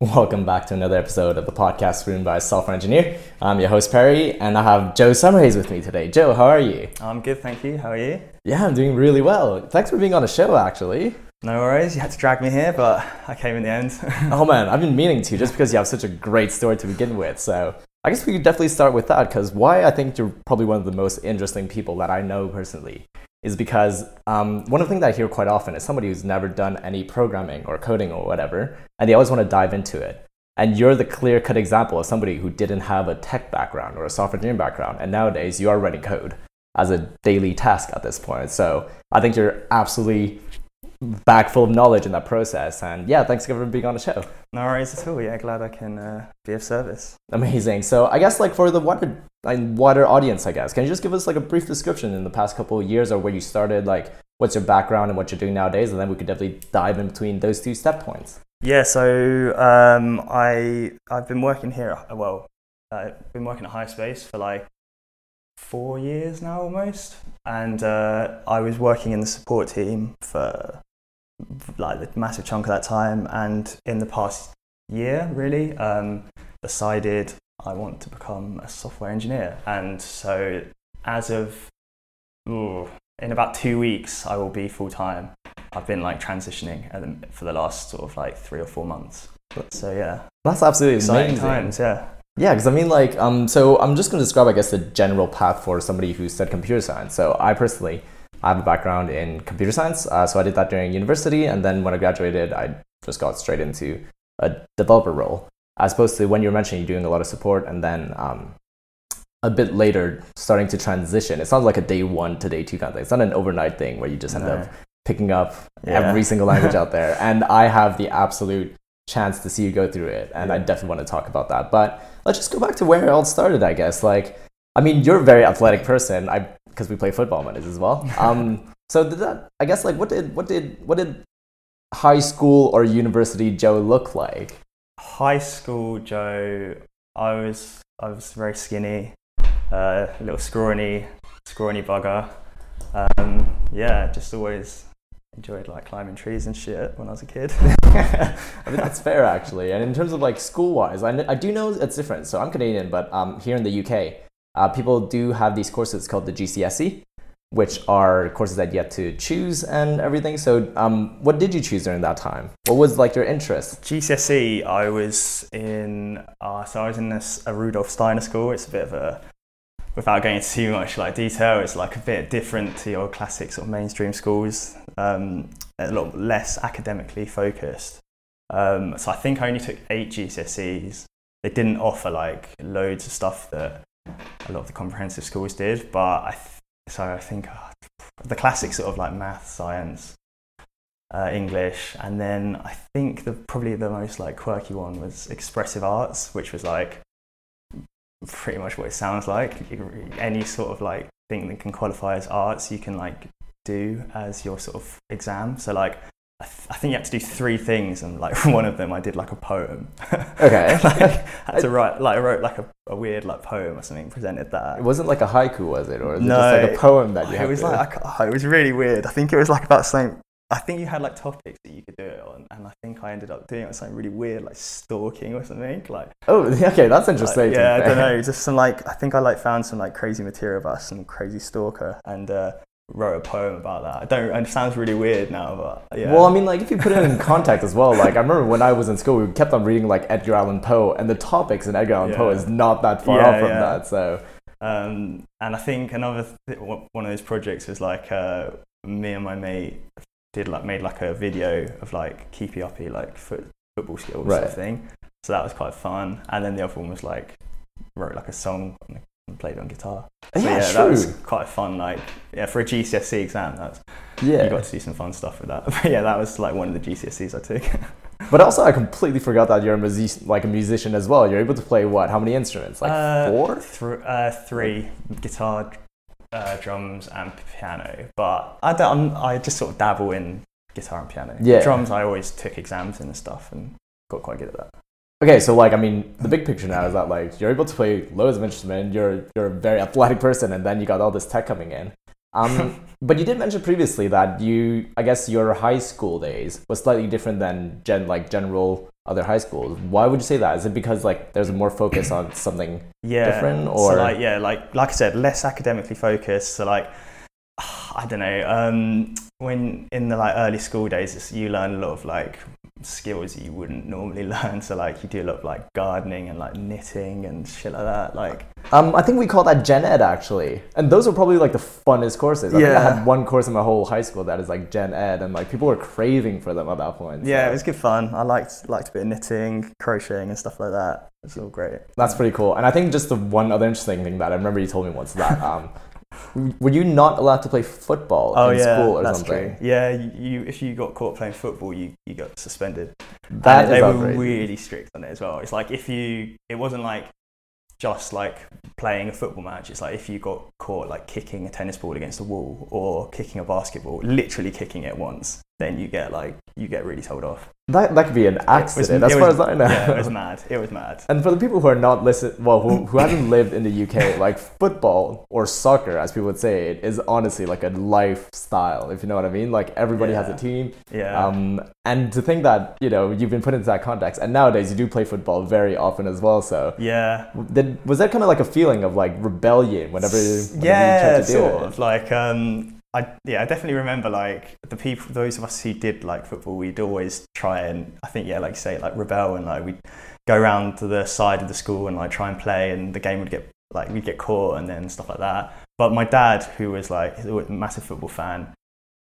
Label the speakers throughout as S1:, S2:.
S1: Welcome back to another episode of the podcast Room by Software Engineer. I'm your host Perry, and I have Joe Summerhays with me today. Joe, how are you?
S2: I'm good, thank you. How are you?
S1: Yeah, I'm doing really well. Thanks for being on the show, actually.
S2: No worries. You had to drag me here, but I came in the end.
S1: oh man, I've been meaning to, just because you have such a great story to begin with. So I guess we could definitely start with that, because why I think you're probably one of the most interesting people that I know personally is because um, one of the things that I hear quite often is somebody who's never done any programming or coding or whatever, and they always want to dive into it. And you're the clear cut example of somebody who didn't have a tech background or a software engineering background, and nowadays you are writing code as a daily task at this point. So I think you're absolutely back full of knowledge in that process. And yeah, thanks again for being on the show.
S2: No worries at all. Yeah, glad I can uh, be of service.
S1: Amazing. So I guess like for the wider, wider audience, I guess, can you just give us like a brief description in the past couple of years or where you started, like what's your background and what you're doing nowadays, and then we could definitely dive in between those two step points.
S2: Yeah. So um, I I've been working here. Well, I've been working at Hire Space for like four years now almost, and uh, I was working in the support team for like the massive chunk of that time. And in the past year really um, decided I want to become a software engineer. And so as of ooh, in about two weeks I will be full time I've been like transitioning for the last sort of like three or four months. So yeah.
S1: That's absolutely
S2: exciting
S1: amazing.
S2: times yeah.
S1: Yeah, because I mean, like, um, so I'm just going to describe, I guess, the general path for somebody who studied computer science. So I personally I have a background in computer science, uh, so I did that during university, and then when I graduated, I just got straight into a developer role, as opposed to when you were mentioning you're doing a lot of support, and then um, a bit later starting to transition. It's not like a day one to day two kind of thing. It's not an overnight thing where you just end no. up picking up yeah. every single language out there. And I have the absolute chance to see you go through it, and yeah. I definitely want to talk about that. But let's just go back to where it all started, I guess. Like, I mean, you're a very athletic person. I because we play football Mondays as well. Um, so did that? I guess like what did what did what did high school or university Joe look like?
S2: High school Joe, I was I was very skinny, uh, a little scrawny scrawny bugger. Um, yeah, just always enjoyed like climbing trees and shit when I was a kid.
S1: I mean that's fair actually. And in terms of like school wise, I, I do know it's different. So I'm Canadian, but um, here in the UK, uh, people do have these courses called the GCSE, which are courses that you have to choose and everything. So, um, what did you choose during that time? What was like your interest?
S2: GCSE, I was in. Uh, so I was in this a Rudolf Steiner school. It's a bit of a without going into too much like detail, it's like a bit different to your classic sort of mainstream schools. Um, a lot less academically focused. Um, so I think I only took eight GCSEs. They didn't offer like loads of stuff that a lot of the comprehensive schools did. But I th- so I think uh, the classic sort of like math, science, uh, English, and then I think the probably the most like quirky one was expressive arts, which was like pretty much what it sounds like. Any sort of like thing that can qualify as arts, you can like do as your sort of exam. So like I, th- I, think you had to do three things, and like one of them, I did like a poem.
S1: Okay.
S2: like, had to write, like I wrote like a, a, weird like poem or something. Presented that.
S1: It wasn't like a haiku, was it, or was no, it just like a poem that you?
S2: It was
S1: to...
S2: like oh, it was really weird. I think it was like about something. I think you had like topics that you could do it on, and I think I ended up doing it on something really weird, like stalking or something. Like
S1: oh, okay, that's interesting.
S2: Like, yeah, I don't know, just some like I think I like found some like crazy material about some crazy stalker, and uh, wrote a poem about that. I don't. It sounds really weird now, but yeah.
S1: Well, I mean, like if you put it in context as well. Like I remember when I was in school, we kept on reading like Edgar Allan Poe, and the topics in Edgar Allan yeah. Poe is not that far yeah, off from yeah. that. So.
S2: Um, and I think another th- one of those projects was like uh, me and my mate did like made like a video of like keepy uppy like foot, football skills right. sort of thing. So that was quite fun. And then the other one was like wrote like a song and played on guitar.
S1: So, yeah,
S2: yeah that was quite fun. Like, yeah, for a GCSE exam, that's yeah, you got to do some fun stuff with that. But yeah, that was like one of the GCSEs I took.
S1: but also, I completely forgot that you're a musician, like a musician as well. You're able to play what? How many instruments? Like uh, four?
S2: Th- uh, three: guitar, uh, drums, and piano. But I don't. I just sort of dabble in guitar and piano. Yeah. Drums, I always took exams in and stuff, and got quite good at that.
S1: Okay, so like I mean, the big picture now is that like you're able to play loads of instruments. You're you're a very athletic person, and then you got all this tech coming in. Um, but you did mention previously that you, I guess, your high school days was slightly different than gen like general other high schools. Why would you say that? Is it because like there's more focus on something
S2: yeah.
S1: different, or
S2: so like yeah, like like I said, less academically focused. So like I don't know. Um, when in the like early school days, you learn a lot of like skills you wouldn't normally learn. So like you do a lot of like gardening and like knitting and shit like that. Like
S1: um, I think we call that Gen Ed actually, and those are probably like the funnest courses. I think I had one course in my whole high school that is like Gen Ed, and like people were craving for them at that point.
S2: yeah, it was good fun. I liked liked a bit of knitting, crocheting, and stuff like that. It's all great.
S1: That's pretty cool. And I think just the one other interesting thing that I remember you told me once that um, were you not allowed to play football
S2: Oh
S1: in
S2: yeah,
S1: school or something?
S2: true. Yeah, you, if you got caught playing football, you, you got suspended.
S1: That
S2: they were really strict on it as well. It's like if you, it wasn't like just like playing a football match. It's like if you got caught like kicking a tennis ball against a wall or kicking a basketball, literally kicking it once, then you get like you get really told off.
S1: That, that could be an
S2: It was-
S1: accident, as far
S2: was-
S1: as I know.
S2: Yeah, it was mad. It was mad.
S1: And for the people who are not listen, well, who, who haven't lived in the UK, like football or soccer, as people would say, it is honestly like a lifestyle, if you know what I mean. Like everybody has a team,
S2: Yeah.
S1: um, and to think that you know you've been put into that context, and nowadays you do play football very often as well. So,
S2: yeah.
S1: did, was that kind of like a feeling of like rebellion whenever, whenever
S2: yeah,
S1: you tried to do
S2: sort
S1: it?
S2: of like um, I yeah, I definitely remember like the people, those of us who did like football, we'd always try and I think yeah, like you say, like rebel and like we'd go around to the side of the school and like try and play, and the game would get like we'd get caught and then stuff like that. But my dad, who was like a massive football fan,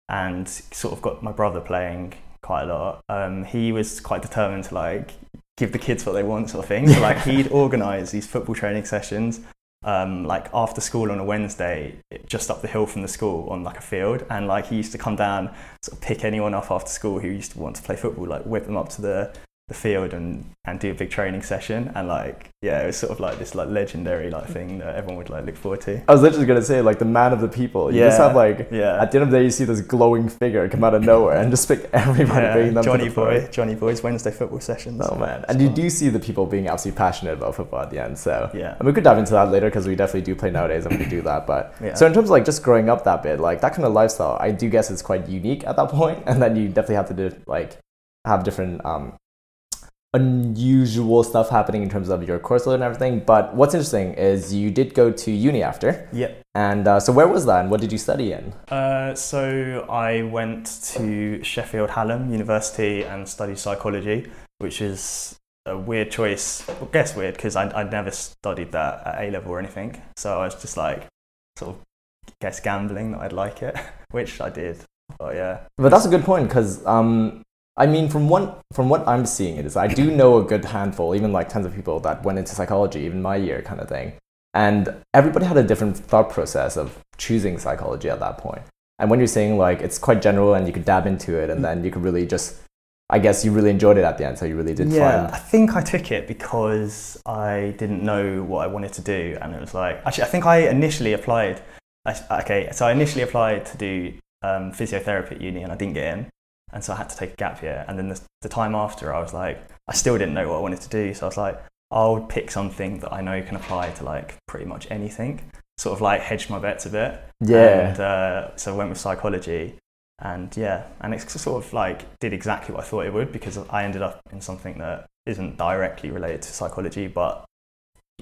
S2: and sort of got my brother playing quite a lot, um, he was quite determined to like give the kids what they want, sort of thing. So like he'd organise these football training sessions um, like after school on a Wednesday, just up the hill from the school on like a field, and like he used to come down, sort of pick anyone up after school who used to want to play football, like whip them up to the the field and and do a big training session, and like yeah, it was sort of like this like legendary like thing that everyone would like look forward to.
S1: I was literally gonna say like the man of the people. You just have like
S2: Yeah.
S1: at the end of the day, you see this glowing figure come out of nowhere and just pick everybody,
S2: Yeah,
S1: bringing them
S2: Johnny
S1: to the floor.
S2: Boy, Johnny Boy's Wednesday football sessions.
S1: Oh man, and you do see the people being absolutely passionate about football at the end. So
S2: Yeah.
S1: and we could dive into that later because we definitely do play nowadays and we do that. But
S2: Yeah.
S1: so in terms of like just growing up that bit, like that kind of lifestyle, I do guess it's quite unique at that point, and then you definitely have to do like have different um, unusual stuff happening in terms of your course load and everything. But what's interesting is you did go to uni after,
S2: Yep.
S1: and uh, so where was that, and what did you study in?
S2: Uh, so I went to Sheffield Hallam University and studied psychology, which is a weird choice. I guess weird because I'd, I'd never studied that at A level or anything. So I was just like, sort of, guess gambling that I'd like it, which I did. But yeah,
S1: But that's a good point because um, I mean, from what from what I'm seeing, it is I do know a good handful, even like tons of people that went into psychology, even my year kind of thing, and everybody had a different thought process of choosing psychology at that point. And when you're saying like it's quite general and you could dab into it, and then you could really just, I guess you really enjoyed it at the end, so you really did
S2: yeah.
S1: find.
S2: I think I took it because I didn't know what I wanted to do, and it was like actually I think I initially applied. I- Okay, so I initially applied to do um, physiotherapy at uni, and I didn't get in, and so I had to take a gap year. And then the, the time after, I was like, I still didn't know what I wanted to do, so I was like, I'll pick something that I know can apply to like pretty much anything. Sort of like hedge my bets a bit.
S1: Yeah.
S2: And uh, so I went with psychology. And yeah, and it sort of like did exactly what I thought it would because I ended up in something that isn't directly related to psychology, but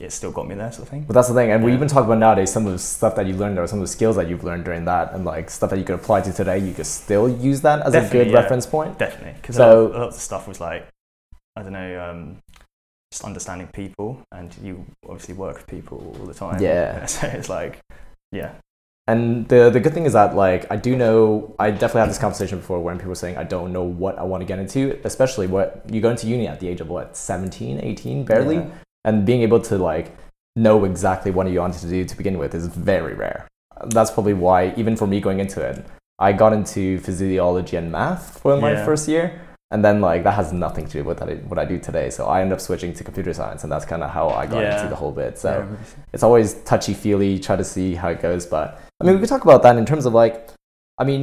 S2: it still got me there, sort of thing.
S1: But that's the thing, and we even talk about nowadays some of the stuff that you learned or some of the skills that you've learned during that, and like stuff that you could apply to today. You could still use that as a good
S2: yeah.
S1: reference point.
S2: Definitely, because
S1: So-
S2: a, lot, a lot of the stuff was like, I don't know, um, just understanding people, and you obviously work with people all the time.
S1: Yeah.
S2: so it's like, yeah,
S1: And the the good thing is that like I do know I definitely had this conversation before when people were saying I don't know what I want to get into, especially what you go into uni at the age of what 17, 18 barely,
S2: Yeah.
S1: And being able to like know exactly what you wanted to do to begin with is very rare. That's probably why even for me going into it, I got into physiology and math for my
S2: Yeah.
S1: first year. And then like that has nothing to do with what I, do today. So I ended up switching to computer science and that's kind of how I got
S2: Yeah.
S1: into the whole bit. So
S2: Yeah.
S1: it's always touchy feely, try to see how it goes. But I mean, we could talk about that in terms of like, I mean,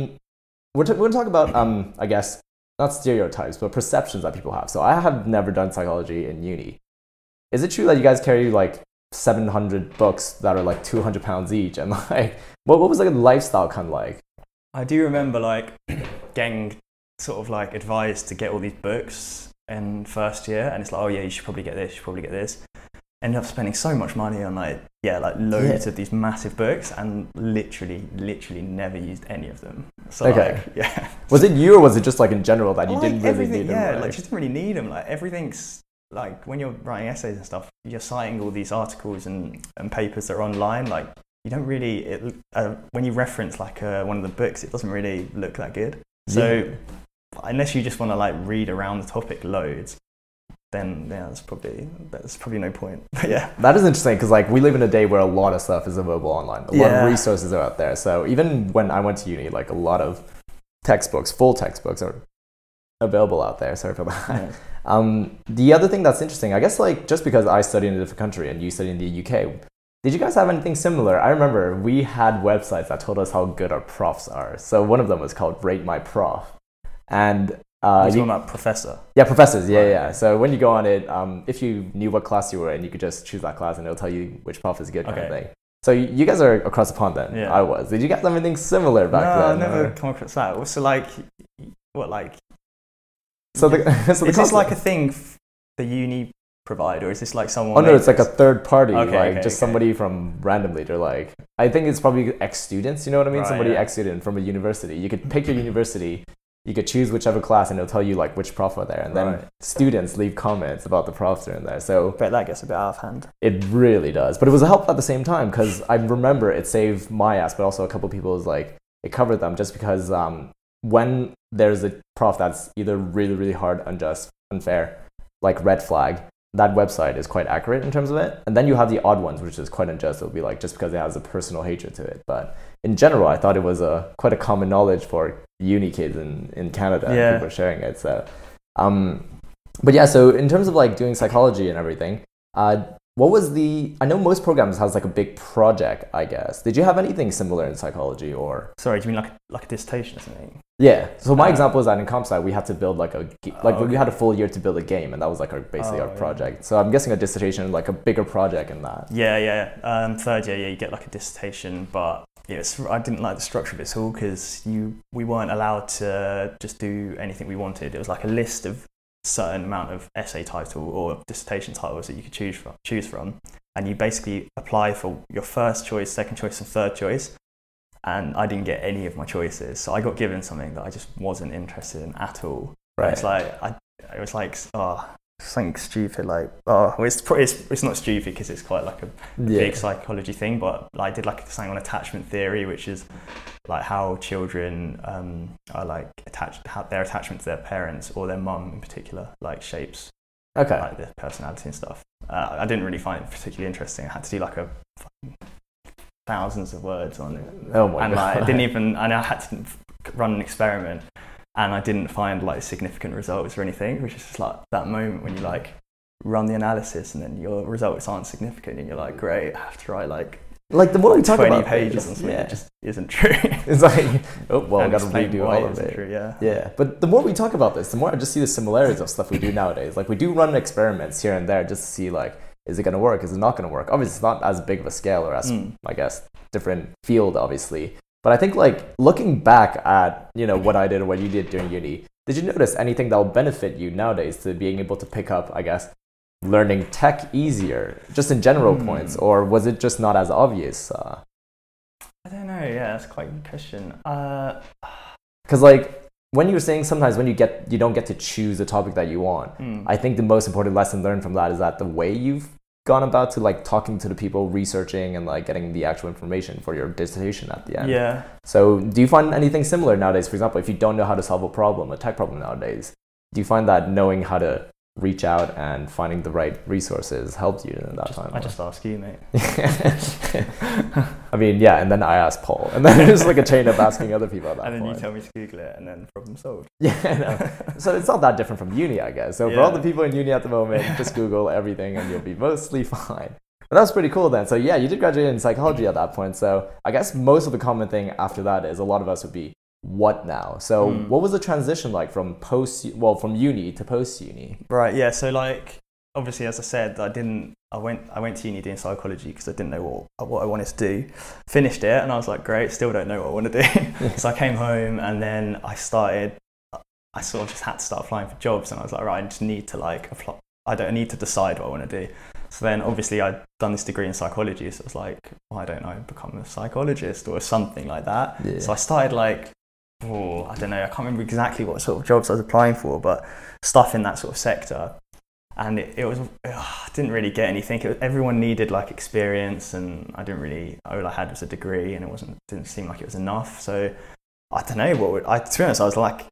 S1: we're, t- we're going to talk about, um, I guess, not stereotypes, but perceptions that people have. So I have never done psychology in uni. Is it true that you guys carry like 700 books that are like 200 pounds each? And like, what, what was like a lifestyle kind of like?
S2: I do remember like getting sort of like advised to get all these books in first year, and it's like, oh yeah, you should probably get this, you should probably get this. Ended up spending so much money on like yeah, like loads
S1: Yeah.
S2: of these massive books, and literally, literally never used any of them. So
S1: Okay.
S2: like, yeah,
S1: Was it you or was it just like in general that you
S2: Like,
S1: didn't really need them?
S2: Yeah,
S1: right?
S2: like you didn't really need them. Like everything's like when you're writing essays and stuff, you're citing all these articles and, and papers that are online. Like you don't really it, uh, when you reference like uh, one of the books, it doesn't really look that good. So
S1: Yeah.
S2: unless you just want to like read around the topic loads, then yeah, that's probably that's probably no point. But yeah,
S1: That is interesting because like we live in a day where a lot of stuff is available online. A lot
S2: Yeah.
S1: of resources are out there. So even when I went to uni, like a lot of textbooks, full textbooks are available out there. Sorry for that. Um, the other thing that's interesting, I guess, like just because I study in a different country and you study in the UK, did you guys have anything similar? I remember we had websites that told us how good our profs are. So one of them was called Rate My Prof, and uh, you-
S2: talking about professor.
S1: yeah, professors. Yeah,
S2: Right,
S1: yeah. So when you go on it, um, if you knew what class you were in, you could just choose that class, and it'll tell you which prof is good, kind of thing. So you guys are across the pond then.
S2: Yeah.
S1: I was. Did you guys have anything similar back
S2: no,
S1: then?
S2: I never
S1: or-
S2: come across that. So like, what like
S1: So the so the
S2: is this like a thing f- the uni provide, or is this like someone?
S1: Oh no, it's like a third party,
S2: Okay,
S1: like
S2: okay,
S1: just
S2: okay.
S1: somebody from randomly. They're like, I think it's probably ex students. You know what I mean?
S2: Right,
S1: somebody
S2: yeah.
S1: ex student from a university. You could pick your university. You could choose whichever class, and it'll tell you like which prof are there, and then
S2: Right.
S1: students leave comments about the profs are in there. So
S2: but that gets a bit out of hand.
S1: It really does. But it was a help at the same time because I remember it saved my ass, but also a couple people's like it covered them just because um, when there's a prof that's either really, really hard, unjust, unfair, like red flag, that website is quite accurate in terms of it. And then you have the odd ones, which is quite unjust. It'll be like just because it has a personal hatred to it. But in general, I thought it was a quite a common knowledge for uni kids in, in Canada.
S2: Yeah.
S1: People are sharing it. So um, but yeah, so in terms of like doing psychology and everything, uh, what was the? I know most programs has like a big project. I guess. Did you have anything similar in psychology or?
S2: Sorry, do you mean like like a dissertation or something?
S1: Yeah. So my
S2: Uh,
S1: example is that in comp sci we had to build like a like
S2: Oh,
S1: we had a full year to build a game, and that was like our basically
S2: Oh,
S1: our
S2: yeah.
S1: project. So I'm guessing a dissertation like a bigger project in that.
S2: Yeah, yeah. Um, third year, yeah, you get like a dissertation, but yeah, it's, I didn't like the structure of it at all because you we weren't allowed to just do anything we wanted. It was like a list of certain amount of essay title or dissertation titles that you could choose from, choose from, and you basically apply for your first choice, second choice, and third choice. And I didn't get any of my choices, so I got given something that I just wasn't interested in at all.
S1: Right.
S2: It's like I, it was like oh something stupid like oh it's it's, it's not stupid because it's quite like a
S1: yeah.
S2: big psychology thing, but I did like something on attachment theory, which is like how children um, are like attached, how their attachment to their parents or their mum in particular, like shapes
S1: Okay.
S2: like their personality and stuff. Uh, I didn't really find it particularly interesting. I had to do like a thousands of words on it,
S1: Oh my
S2: and
S1: god.
S2: like I didn't even, and I had to run an experiment, and I didn't find like significant results or anything, which is just like that moment when you like run the analysis and then your results aren't significant, and you're like, great, I have to write like
S1: like the more we talk
S2: 20
S1: about
S2: pages on something
S1: yeah.
S2: that just isn't true.
S1: it's like oh well, I got to redo all of it.
S2: True, yeah.
S1: Yeah, but the more we talk about this, the more I just see the similarities of stuff we do nowadays. Like we do run experiments here and there just to see like, is it going to work? Is it not going to work? Obviously, it's not as big of a scale or as
S2: Mm.
S1: I guess different field, obviously. But I think like looking back at you know what I did or what you did during uni, did you notice anything that will benefit you nowadays to being able to pick up, I guess, learning tech easier, just in general
S2: Hmm.
S1: points, or was it just not as obvious? Uh,
S2: I don't know. Yeah, that's quite a good question. Uh,
S1: Because like when you were saying sometimes when you get you don't get to choose the topic that you want.
S2: mm.
S1: I think the most important lesson learned from that is that the way you've gone about to like talking to the people, researching and like getting the actual information for your dissertation at the end.
S2: yeah.
S1: So do you find anything similar nowadays? For example, if you don't know how to solve a problem, a tech problem nowadays, do you find that knowing how to reach out and finding the right resources helped you in that
S2: Just-
S1: time?
S2: I just ask you, mate.
S1: I mean, yeah, and then I asked Paul, and then it's like a chain of asking other people at that
S2: and then
S1: point.
S2: you tell me to Google it, and then problem solved.
S1: Yeah, no. so it's not that different from uni, I guess. So for all the people in uni at the moment, just Google everything and you'll be mostly fine. But that's pretty cool then. So yeah, you did graduate in psychology at that point. So I guess most of the common thing after that is a lot of us would be what now? So
S2: Hmm.
S1: what was the transition like from post well from uni to post uni?
S2: Right. Yeah. So like, obviously, as I said, I didn't. I went. I went to uni doing psychology because I didn't know what what I wanted to do. Finished it, and I was like, great. Still don't know what I want to do. so I came home, and then I started. I sort of just had to start applying for jobs, and I was like, right, I just need to like apply. I don't I need to decide what I want to do. So then, obviously, I'd done this degree in psychology, so I was like, why don't I become a psychologist or something like that?
S1: Yeah.
S2: So I started like, oh, I don't know, I can't remember exactly what sort of jobs I was applying for, but stuff in that sort of sector. And it, it was, ugh, I didn't really get anything. Was, everyone needed like experience, and I didn't really, all I had was a degree, and it wasn't, didn't seem like it was enough. So I don't know what would, I, to be honest, I was like,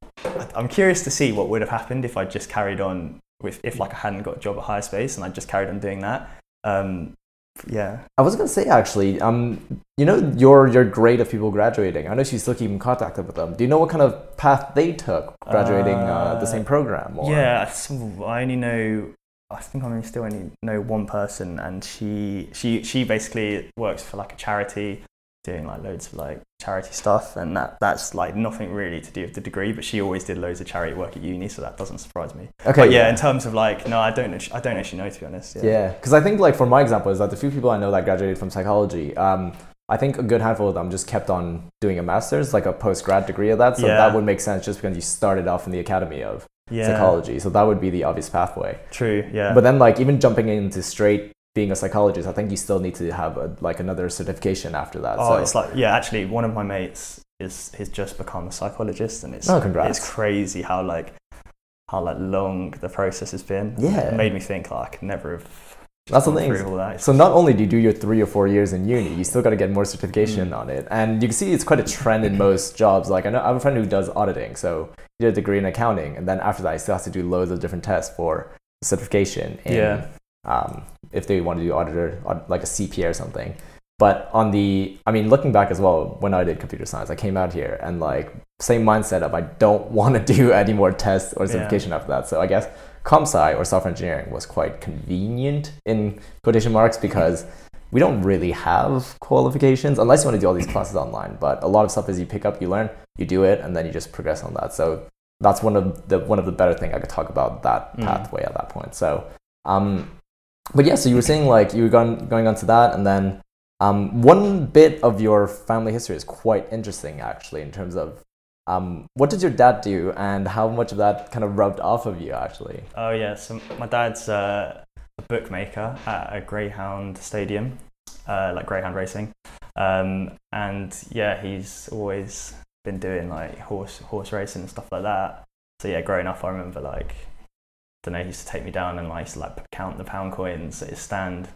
S2: I'm curious to see what would have happened if I just carried on with, if like I hadn't got a job at Hire Space and I just carried on doing that. Um, yeah.
S1: I was gonna say actually, um, you know, your your grade of people graduating. I know you still keep in contact with them. Do you know what kind of path they took graduating uh, the
S2: Uh,
S1: same program? Or?
S2: Yeah, I only know. I think I only still only know one person, and she she she basically works for like a charity, doing like loads of like charity stuff, and that that's like nothing really to do with the degree. But she always did loads of charity work at uni, so that doesn't surprise me.
S1: Okay.
S2: But yeah, in terms of like, no, I don't. I don't actually know to be honest. Yeah.
S1: Yeah, because I think like for my example is that the few people I know that graduated from psychology, um, I think a good handful of them just kept on doing a master's, like a post grad degree of that. So
S2: Yeah.
S1: that would make sense just because you started off in the academy of
S2: Yeah.
S1: psychology. So that would be the obvious pathway.
S2: True. Yeah.
S1: But then like even jumping into straight being a psychologist, I think you still need to have a, like another certification after that.
S2: oh,
S1: so
S2: it's like yeah. Actually, one of my mates is has just become a psychologist, and it's
S1: Oh, congrats.
S2: it's crazy how like how like long the process has been.
S1: Yeah.
S2: It made me think like I could never have.
S1: That's the thing.
S2: that.
S1: So not only do you do your three or four years in uni, you still got to get more certification
S2: Mm.
S1: on it, and you can see it's quite a trend in most jobs. Like I know I have a friend who does auditing, so he did a degree in accounting, and then after that, he still has to do loads of different tests for certification. In,
S2: Yeah.
S1: Um, if they want to do auditor, like a CPA or something. But on the, I mean, looking back as well, when I did computer science, I came out here and like same mindset of I don't want to do any more tests or
S2: Yeah.
S1: certification after that. So I guess comp sci or software engineering was quite convenient in quotation marks because we don't really have qualifications unless you want to do all these classes online. But a lot of stuff is you pick up, you learn, you do it, and then you just progress on that. So that's one of the one of the better thing I could talk about that
S2: Mm.
S1: pathway at that point. So, um, but yeah, so you were saying like you were going going on to that, and then um, one bit of your family history is quite interesting actually in terms of um, what did your dad do and how much of that kind of rubbed off of you actually.
S2: Oh yeah, so my dad's uh, a bookmaker at a Greyhound stadium, uh, like Greyhound racing, um, and yeah, he's always been doing like horse horse racing and stuff like that. So yeah, growing up, I remember like, don't know, he used to take me down and like, used to, like count the pound coins at his stand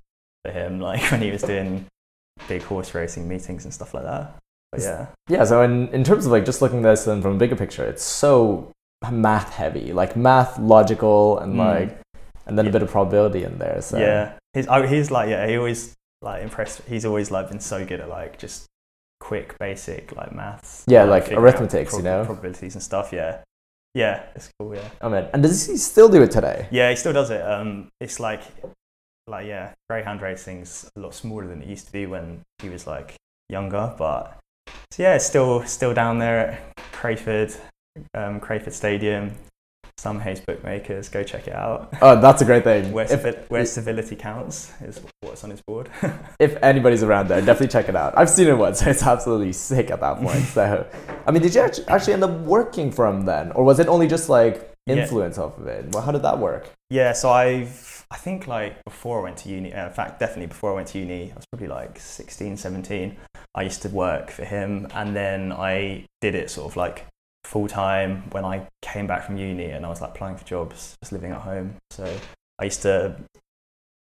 S2: for him, like when he was doing big horse racing meetings and stuff like that. But yeah,
S1: Yeah, so in, in terms of like just looking at this then from a bigger picture, it's so math heavy, like math, logical, and
S2: Mm.
S1: like, and then a bit of probability in there. So
S2: Yeah, he's oh, he's like yeah, he always like impressed. He's always like been so good at like just quick basic like maths.
S1: Yeah, like
S2: out
S1: arithmetics, you know?
S2: probabilities and stuff. Yeah, yeah, it's cool. Yeah,
S1: I mean, and does he still do it today?
S2: yeah, he still does it. Um, it's like like yeah, greyhound racing's a lot smaller than it used to be when he was like younger, but so yeah, it's still still down there at Crayford, um, Crayford Stadium. Summerhays bookmakers, go check it out.
S1: Oh, that's a great thing.
S2: Where,
S1: If,
S2: civi- where civility counts is what's on his board.
S1: if anybody's around there, definitely check it out. I've seen it once. It's absolutely sick at that point. So, I mean, did you actually end up working for him then, or was it only just like
S2: Yeah.
S1: influence off of it? Well, how did that work?
S2: Yeah, so I've, I think like before I went to uni, uh, in fact, definitely before I went to uni, I was probably like 16, 17. I used to work for him and then I did it sort of like full time when I came back from uni and I was like applying for jobs, just living at home. So I used to,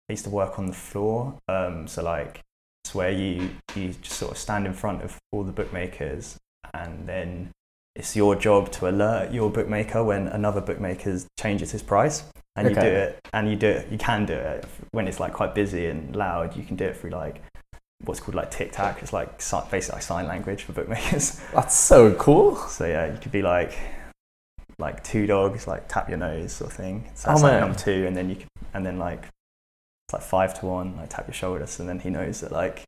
S2: I used to work on the floor. Um, so like, it's where you, you just sort of stand in front of all the bookmakers and then it's your job to alert your bookmaker when another bookmaker changes his price and you do it and you do it you can do it when it's like quite busy and loud you can do it through like what's called like tic tac it's like basically like sign language for bookmakers
S1: That's so cool.
S2: so yeah you could be like like two dogs like tap your nose sort of thing so
S1: Oh,
S2: that's like number two and then you could and then like it's like five to one like tap your shoulders and then he knows that like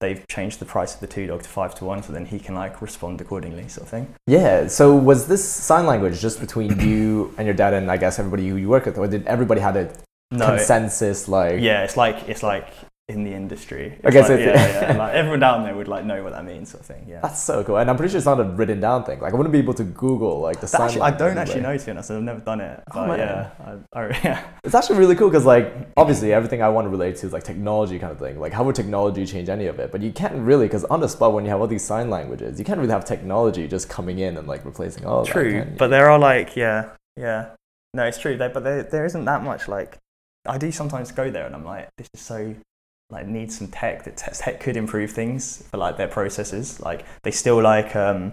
S2: they've changed the price of the two dog to five to one so then he can like respond accordingly sort of thing
S1: Yeah. So, was this sign language just between you and your dad, and I guess everybody who you work with, or did everybody had a
S2: no
S1: consensus? Like,
S2: yeah it's like it's like in the industry. It's
S1: I guess
S2: like, yeah, yeah. Like everyone down there would like know what that means, sort of thing. Yeah.
S1: That's so cool, and I'm pretty sure it's not a written down thing. Like I wouldn't be able to Google like the
S2: That
S1: sign.
S2: actually, I don't actually know to be honest. I've never done it.
S1: Oh,
S2: But
S1: man.
S2: yeah, I, I, yeah.
S1: It's actually really cool because like obviously everything I want to relate to is like technology kind of thing. Like how would technology change any of it? But you can't really because on the spot when you have all these sign languages, you can't really have technology just coming in and like replacing all of that.
S2: True, but there are like yeah, yeah. No, it's true. There, but there, there isn't that much like. I do sometimes go there and I'm like, this is so like needs some tech that tech could improve things for like their processes. Like they still like um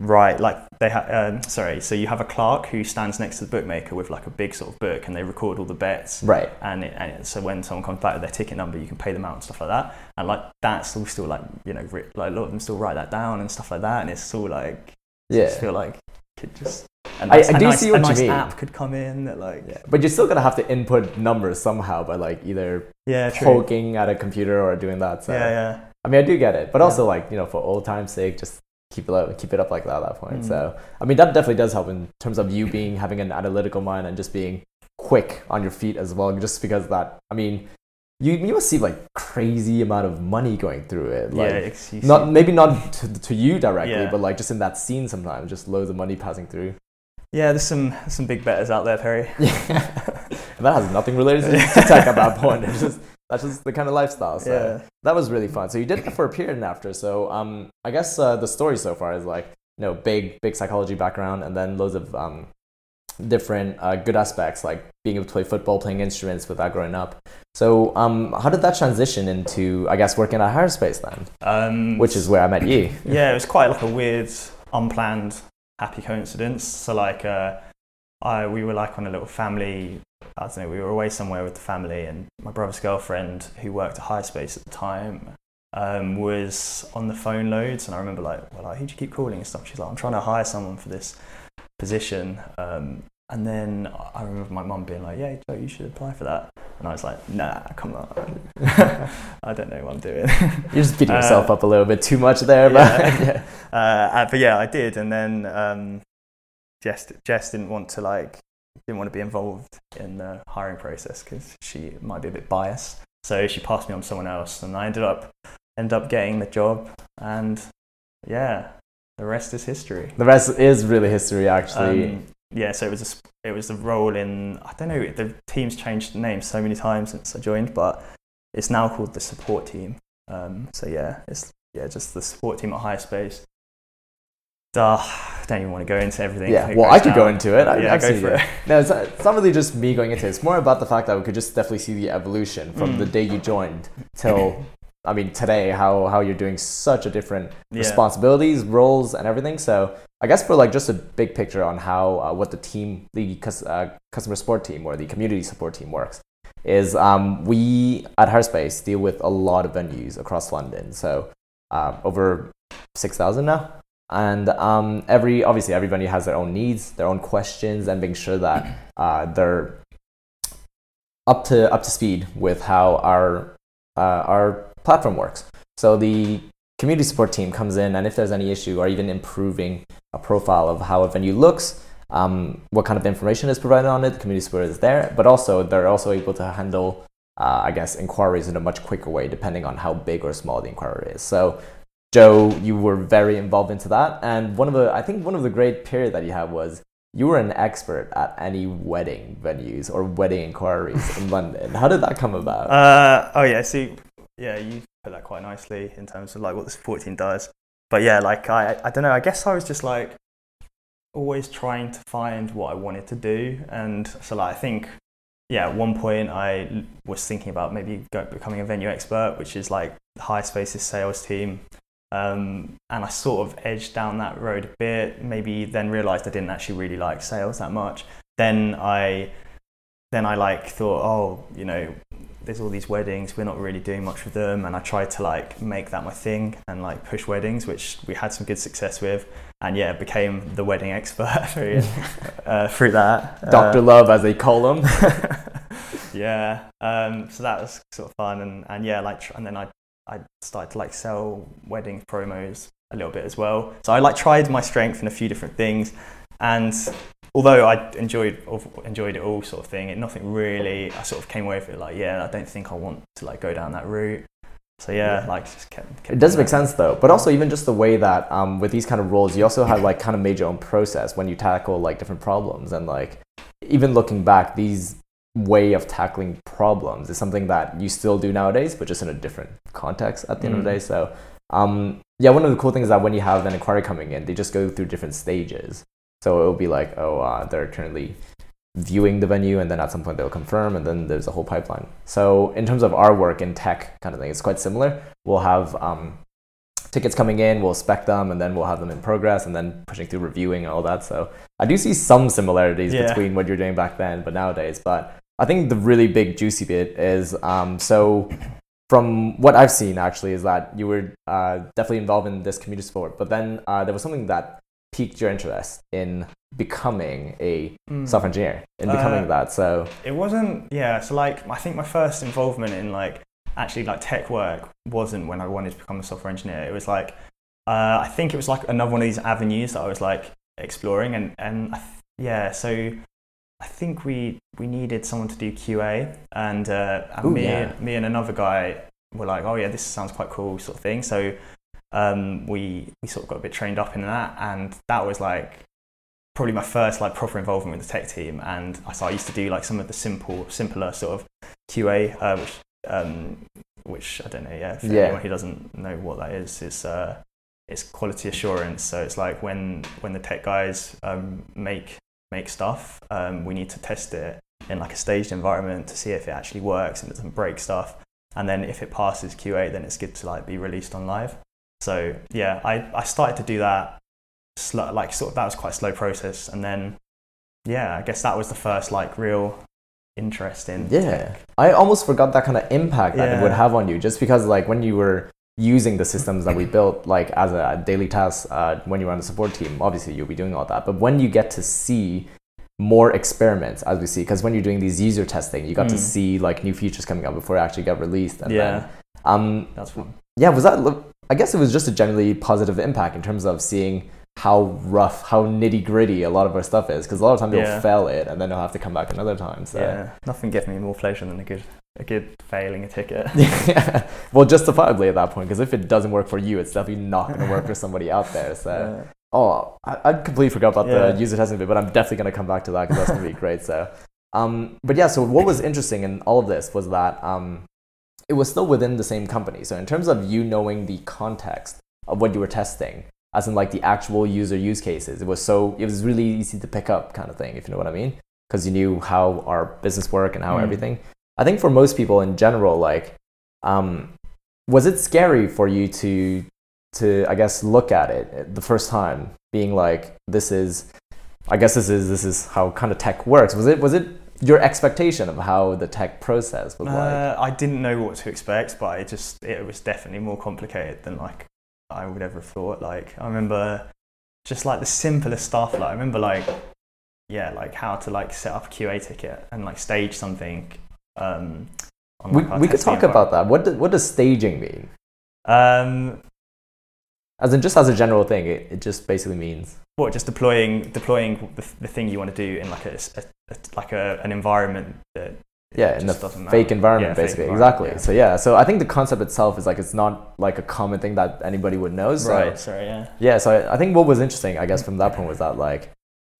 S2: right like they have um, sorry so you have a clerk who stands next to the bookmaker with like a big sort of book and they record all the bets
S1: right.
S2: and, it, and it, so when someone comes back with their ticket number you can pay them out and stuff like that and like that's all still like you know like a lot of them still write that down and stuff like that and it's all like I
S1: Yeah.
S2: just feel like could just a
S1: I-
S2: nice,
S1: I do
S2: nice,
S1: see what
S2: a
S1: you
S2: nice
S1: mean.
S2: app could come in that like
S1: Yeah. But you're still gonna have to input numbers somehow by like either
S2: yeah true
S1: poking at a computer or doing that. So
S2: yeah yeah
S1: I mean I do get it. But
S2: Yeah.
S1: also like, you know, for old time's sake, just keep it up, keep it up like that at that point.
S2: Mm.
S1: So I mean that definitely does help in terms of you being having an analytical mind and just being quick on your feet as well, just because that I mean you you must see like crazy amount of money going through it. Like
S2: yeah it's,
S1: not maybe not to, to you directly,
S2: Yeah.
S1: but like just in that scene sometimes, just loads of money passing through.
S2: Yeah there's some some big betters out there Perry
S1: Yeah. that has nothing related to to tech at that point. It's just that's just the kind of lifestyle. So
S2: yeah
S1: that was really fun. So you did it for a period and after. So um, I guess uh, the story so far is like you know big big psychology background and then loads of um, different uh, good aspects like being able to play football, playing instruments without growing up. So um, how did that transition into I guess working at Hire Space then,
S2: um
S1: which is where I met you.
S2: yeah, it was quite like a weird, unplanned, happy coincidence. So like, uh, I we were like on a little family. I don't know. We were away somewhere with the family, and my brother's girlfriend, who worked at Hire Space at the time, um, was on the phone loads. And I remember like, well, like, who do you keep calling and stuff? She's like, I'm trying to hire someone for this position. Um, and then I remember my mum being like, Yeah, Joe, you should apply for that. And I was like, Nah, come on. I don't know what I'm doing.
S1: You're just beating
S2: Uh,
S1: yourself up a little bit too much there, but
S2: yeah. uh, uh, but yeah, I did, and then um, Jess, Jess didn't want to like didn't want to be involved in the hiring process because she might be a bit biased. So she passed me on to someone else, and I ended up ended up getting the job, and yeah, the rest is history.
S1: the rest is really history actually.
S2: Um, yeah, so it was a, it was a role in I don't know the team's changed the name so many times since I joined, but it's now called the support team. Um, so yeah, it's yeah just the support team at Hire Space. Duh, I don't even want to go into everything.
S1: yeah, well, I could go into it. I,
S2: yeah, go for
S1: it.
S2: it.
S1: No, it's not, it's not really just me going into it. It's more about the fact that we could just definitely see the evolution from
S2: Mm.
S1: the day you joined till, I mean, today, how, how you're doing such a different
S2: Yeah.
S1: responsibilities, roles, and everything. So I guess for like just a big picture on how, uh, what the team, the uh, customer support team or the community support team works is um, we at Hire Space deal with a lot of venues across London. So uh, over 6,000 now. And um, every obviously every venue has their own needs, their own questions, and making sure that uh, they're up to up to speed with how our uh, our platform works. So the community support team comes in, and if there's any issue or even improving a profile of how a venue looks, um, what kind of information is provided on it, the community support is there. But also they're also able to handle, uh, I guess, inquiries in a much quicker way depending on how big or small the inquiry is. So Joe, you were very involved into that, and one of the I think one of the great period that you had was you were an expert at any wedding venues or wedding inquiries in London. How did that come about?
S2: Uh, oh yeah, see, yeah, you put that quite nicely in terms of like what the support team does. But yeah, like I, I don't know. I guess I was just like always trying to find what I wanted to do, and so like I think, yeah, at one point I was thinking about maybe go, becoming a venue expert, which is like Hire Space's sales team. Um, and I sort of edged down that road a bit. Maybe then realised I didn't actually really like sales that much. Then I, then I like thought, oh, you know, there's all these weddings. We're not really doing much with them, and I tried to like make that my thing and like push weddings, which we had some good success with. And yeah, became the wedding expert through, uh, through that.
S1: Doctor
S2: Uh,
S1: Love, as they call him.
S2: yeah. Um, so that was sort of fun, and, and yeah, like, tr- and then I I started to like sell wedding promos a little bit as well. So I like tried my strength in a few different things. and although I enjoyed enjoyed it all sort of thing, it nothing really. I sort of came away with it like, yeah, I don't think I want to like go down that route. So yeah,
S1: Yeah.
S2: like just kept. kept
S1: It does make sense though, but also even just the way that um, with these kind of roles, you also have like kind of made your own process when you tackle like different problems, and like even looking back, these way of tackling problems is something that you still do nowadays, but just in a different context at the end of the
S2: Mm.
S1: day. So um, yeah, one of the cool things is that when you have an inquiry coming in, they just go through different stages. So it will be like, oh, uh, they're currently viewing the venue, and then at some point they'll confirm, and then there's a whole pipeline. So in terms of our work in tech kind of thing, it's quite similar. We'll have um, tickets coming in, we'll spec them, and then we'll have them in progress, and then pushing through reviewing and all that. So I do see some similarities
S2: Yeah.
S1: between what you're doing back then, but nowadays. But I think the really big juicy bit is um, so from what I've seen actually is that you were uh, definitely involved in this community sport, but then uh, there was something that piqued your interest in becoming a
S2: Mm.
S1: software engineer, in becoming
S2: Uh,
S1: that. So
S2: It wasn't, yeah. So like, I think my first involvement in like actually like tech work wasn't when I wanted to become a software engineer. It was like, uh, I think it was like another one of these avenues that I was like exploring, and and I th- yeah. So I think we we needed someone to do QA, and, uh, and
S1: Ooh,
S2: me
S1: yeah.
S2: me and another guy were like, oh yeah, this sounds quite cool, sort of thing. So um, we we sort of got a bit trained up in that, and that was like probably my first like proper involvement with the tech team. And I, so I used to do like some of the simple simpler sort of QA uh, which um, which I don't know yeah for
S1: Yeah.
S2: anyone who doesn't know what that is is uh, it's quality assurance. So it's like when when the tech guys um, make make stuff um, we need to test it in like a staged environment to see if it actually works and doesn't break stuff. And then if it passes QA then it's good to like be released on live so yeah I, I started to do that slow, like sort of that was quite a slow process. And then yeah i guess that was the first like real interest in
S1: yeah,
S2: tech.
S1: I almost forgot that kind of impact that it would have on you, just because like when you were using the systems that we built like as a daily task uh, when you were on the support team obviously you'll be doing all that. But when you get to see more experiments as we see because when you're doing these user testing you got to
S2: Mm.
S1: see like new features coming out before it actually got released. And
S2: yeah.
S1: then um
S2: that's fun.
S1: yeah was that i guess it was just a generally positive impact in terms of seeing how rough how nitty gritty a lot of our stuff is because a lot of time they'll
S2: Yeah.
S1: fail it and then they'll have to come back another time so
S2: yeah nothing gave me more pleasure than a good a good failing a ticket
S1: yeah. well justifiably at that point because if it doesn't work for you it's definitely not going to work for somebody out there so
S2: Yeah.
S1: oh i, I completely forgot about
S2: Yeah.
S1: the user testing bit but i'm definitely going to come back to that because that's going to be great so um but yeah so what was interesting in all of this was that um it was still within the same company. So in terms of you knowing the context of what you were testing as in like the actual user use cases it was so it was really easy to pick up kind of thing if you know what i mean because you knew how our business work and how
S2: Mm.
S1: everything. I think for most people in general like um was it scary for you to to i guess look at it the first time being like this is i guess this is this is how kind of tech works. Was it was it your expectation of how the tech process was like
S2: Uh, I didn't know what to expect, but it just it was definitely more complicated than like I would ever have thought. Like I remember just like the simplest stuff. Like I remember like yeah, like how to like set up a QA ticket and like stage something. Um, on,
S1: we,
S2: like, our
S1: we could talk about that what, do, what does staging mean.
S2: Um,
S1: as in just as a general thing it, it just basically means
S2: what just deploying deploying the, the thing you want to do in like a, a like a, an environment that
S1: yeah in the fake
S2: matter.
S1: environment
S2: Yeah, fake
S1: basically
S2: environment,
S1: exactly so yeah so i think the concept itself is like it's not like a common thing that anybody would know so
S2: right. Sorry. Yeah.
S1: yeah so I, I think what was interesting i guess from that point was that like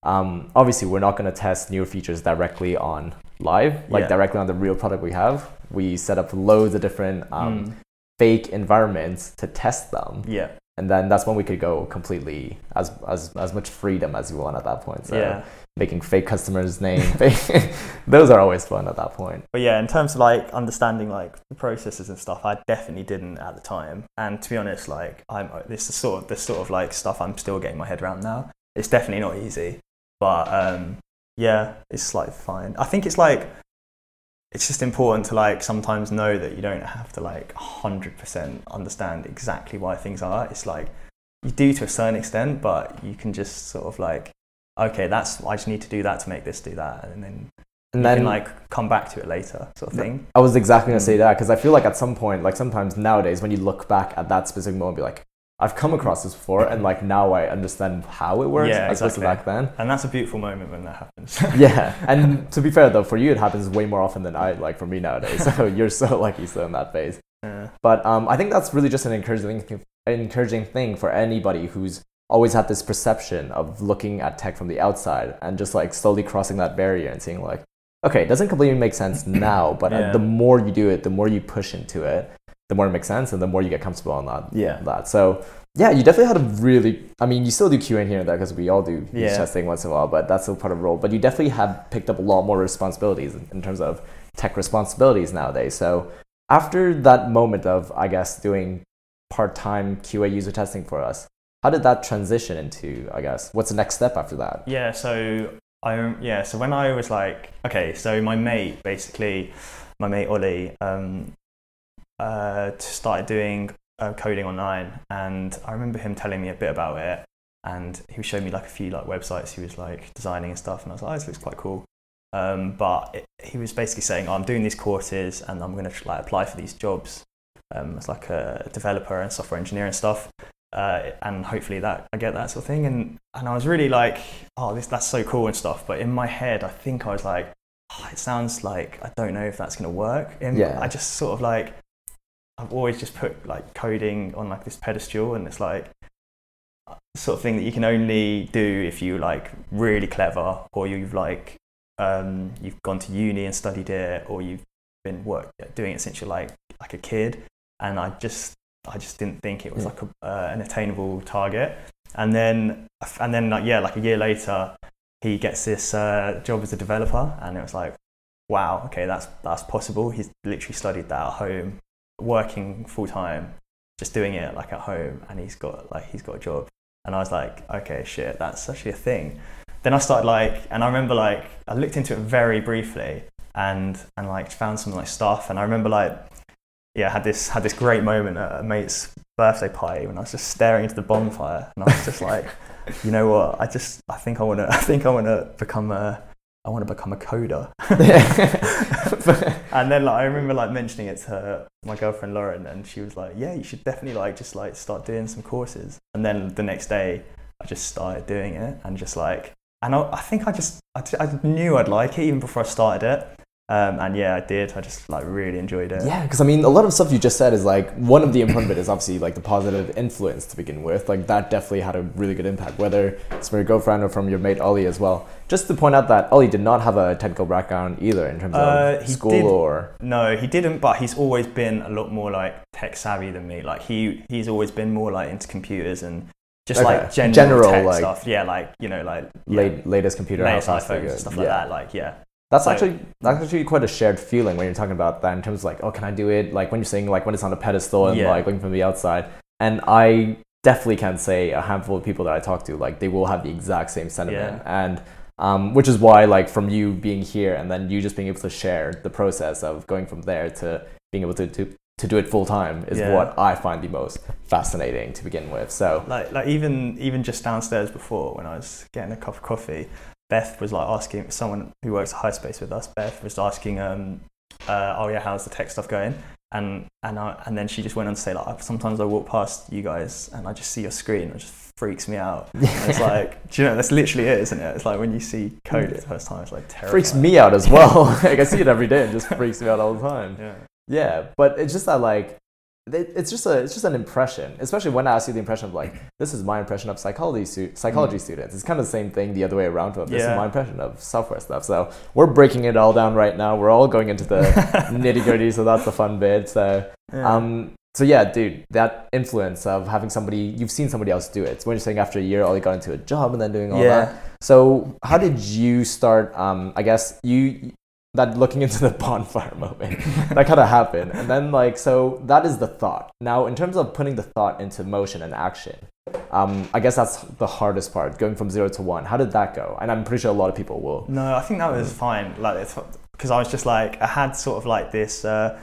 S1: um, obviously we're not going to test new features directly on live like
S2: Yeah.
S1: directly on the real product we have we set up loads of different um,
S2: Mm.
S1: fake environments to test them
S2: Yeah.
S1: And then that's when we could go completely as as, as much freedom as you want at that point so
S2: yeah.
S1: making fake customers name fake, those are always fun at that point
S2: But yeah, in terms of like understanding like the processes and stuff, I definitely didn't at the time. And to be honest, like I'm this is sort of this sort of like stuff I'm still getting my head around now. It's definitely not easy, but um, yeah, it's like fine. I think it's like it's just important to like sometimes know that you don't have to like 100% understand exactly why things are. It's like you do to a certain extent, but you can just sort of like okay, that's I just need to do that to make this do that, and then
S1: and then
S2: can like come back to it later, sort of thing.
S1: I was exactly gonna say
S2: Mm.
S1: that because I feel like at some point, like sometimes nowadays, when you look back at that specific moment, be like, I've come across this before, and like now I understand how it works
S2: Yeah,
S1: as opposed to
S2: exactly.
S1: back then.
S2: And that's a beautiful moment when that happens.
S1: yeah, and to be fair though, for you it happens way more often than I like for me nowadays. So you're so lucky still in that phase.
S2: yeah.
S1: But um, I think that's really just an encouraging, thing, encouraging thing for anybody who's always had this perception of looking at tech from the outside and just like slowly crossing that barrier and seeing like, okay, it doesn't completely make sense now, but uh, the more you do it, the more you push into it, the more it makes sense, and the more you get comfortable on that.
S2: Yeah.
S1: That so. Yeah, you definitely had a really. I mean, you still do QA here and there because we all do use
S2: Yeah.
S1: testing once in a while, but that's still part of the role. But you definitely have picked up a lot more responsibilities in, in terms of tech responsibilities nowadays. So after that moment of, I guess, doing part-time QA user testing for us, how did that transition into, I guess, what's the next step after that?
S2: Yeah, so I yeah, so when I was like, okay, so my mate basically, my mate Ollie, um, uh, to started doing uh, coding online, and I remember him telling me a bit about it, and he was showing me like a few like websites he was like designing and stuff, and I was like, oh, this looks quite cool. Um, but it, he was basically saying, oh, I'm doing these courses, and I'm gonna like apply for these jobs um, as like a developer and software engineer and stuff uh, and hopefully that I get that sort of thing. And and I was really like, oh, this that's so cool and stuff. But in my head, I think I was like, oh, it sounds like I don't know if that's gonna work. And
S1: Yeah.
S2: I just sort of like, I've always just put like coding on like this pedestal, and it's like sort of thing that you can only do if you like really clever or you've like um, you've gone to uni and studied it or you've been work doing it since you're like like a kid. And I just I just didn't think it was
S1: Yeah.
S2: like a, uh, an attainable target. And then and then like yeah like a year later he gets this uh, job as a developer and it was like wow okay that's that's possible. He's literally studied that at home working full time just doing it like at home and he's got like he's got a job. And I was like okay shit that's actually a thing. Then I started like and I remember like I looked into it very briefly and and like found some like stuff. And I remember like yeah I had this had this great moment at a mate's birthday party when I was just staring into the bonfire. And I was just like you know what? I just I think I want to I think I want to become a I want to become a coder and then like I remember like mentioning it to her, my girlfriend Lauren, and she was like, "Yeah, you should definitely like just like start doing some courses." And then the next day, I just started doing it, and just like, and I, I think I just I knew I'd like it even before I started it, um, and yeah, I did. I just like really enjoyed it.
S1: Yeah, because I mean, a lot of stuff you just said is like one of the important bit is obviously like the positive influence to begin with. Like that definitely had a really good impact, whether it's from your girlfriend or from your mate Ollie as well. Just to point out that Ollie did not have a technical background either in terms
S2: Uh,
S1: of school
S2: did-
S1: or
S2: No, he didn't, but he's always been a lot more like tech savvy than me. Like he he's always been more like into computers and just
S1: Okay.
S2: like general,
S1: General,
S2: tech
S1: like-
S2: stuff. Yeah, like you know, like yeah,
S1: late, latest computer
S2: latest iPhones stuff like
S1: Yeah.
S2: that. Like yeah.
S1: That's
S2: So-
S1: actually that's actually quite a shared feeling when you're talking about that in terms of like, oh, can I do it? Like when you're saying like when it's on a pedestal and
S2: Yeah.
S1: like looking from the outside. And I definitely can say a handful of people that I talk to, like they will have the exact same sentiment. And um, which is why like from you being here and then you just being able to share the process of going from there to being able to to, to do it full time is
S2: Yeah.
S1: what I find the most fascinating to begin with. So
S2: like like even even just downstairs before when I was getting a cup of coffee, Beth was like asking someone who works at Hire Space with us. Beth was asking, um, uh, "Oh yeah, how's the tech stuff going?" And and I, and then she just went on to say like, "Sometimes I walk past you guys and I just see your screen, it just freaks me out." And it's like, do you know that's literally it, isn't it? It's like when you see code for the first time, it's like terrifying.
S1: freaks me out as well. like I see it every day and it just freaks me out all the time.
S2: Yeah.
S1: Yeah, but it's just that like it's just a it's just an impression, especially when I ask you the impression of like this is my impression of psychology stu- psychology students. It's kind of the same thing the other way around. Of this is
S2: Mm.
S1: My impression of software stuff. So we're breaking it all down right now. We're all going into the nitty gritty. So that's the fun bit. So
S2: Yeah.
S1: um so yeah, dude, that influence of having somebody you've seen somebody else do it. So when you're saying after a year, Ollie got into a job and then doing all
S2: yeah.
S1: that. So how did you start? Um, I guess you that looking into the bonfire moment that kind of happened, and then like so that is the thought. Now, in terms of putting the thought into motion and action, um, I guess that's the hardest part, going from zero to one. How did that go? And I'm pretty sure a lot of people will.
S2: No, I think that was fine. Like, because I was just like, I had sort of like this uh,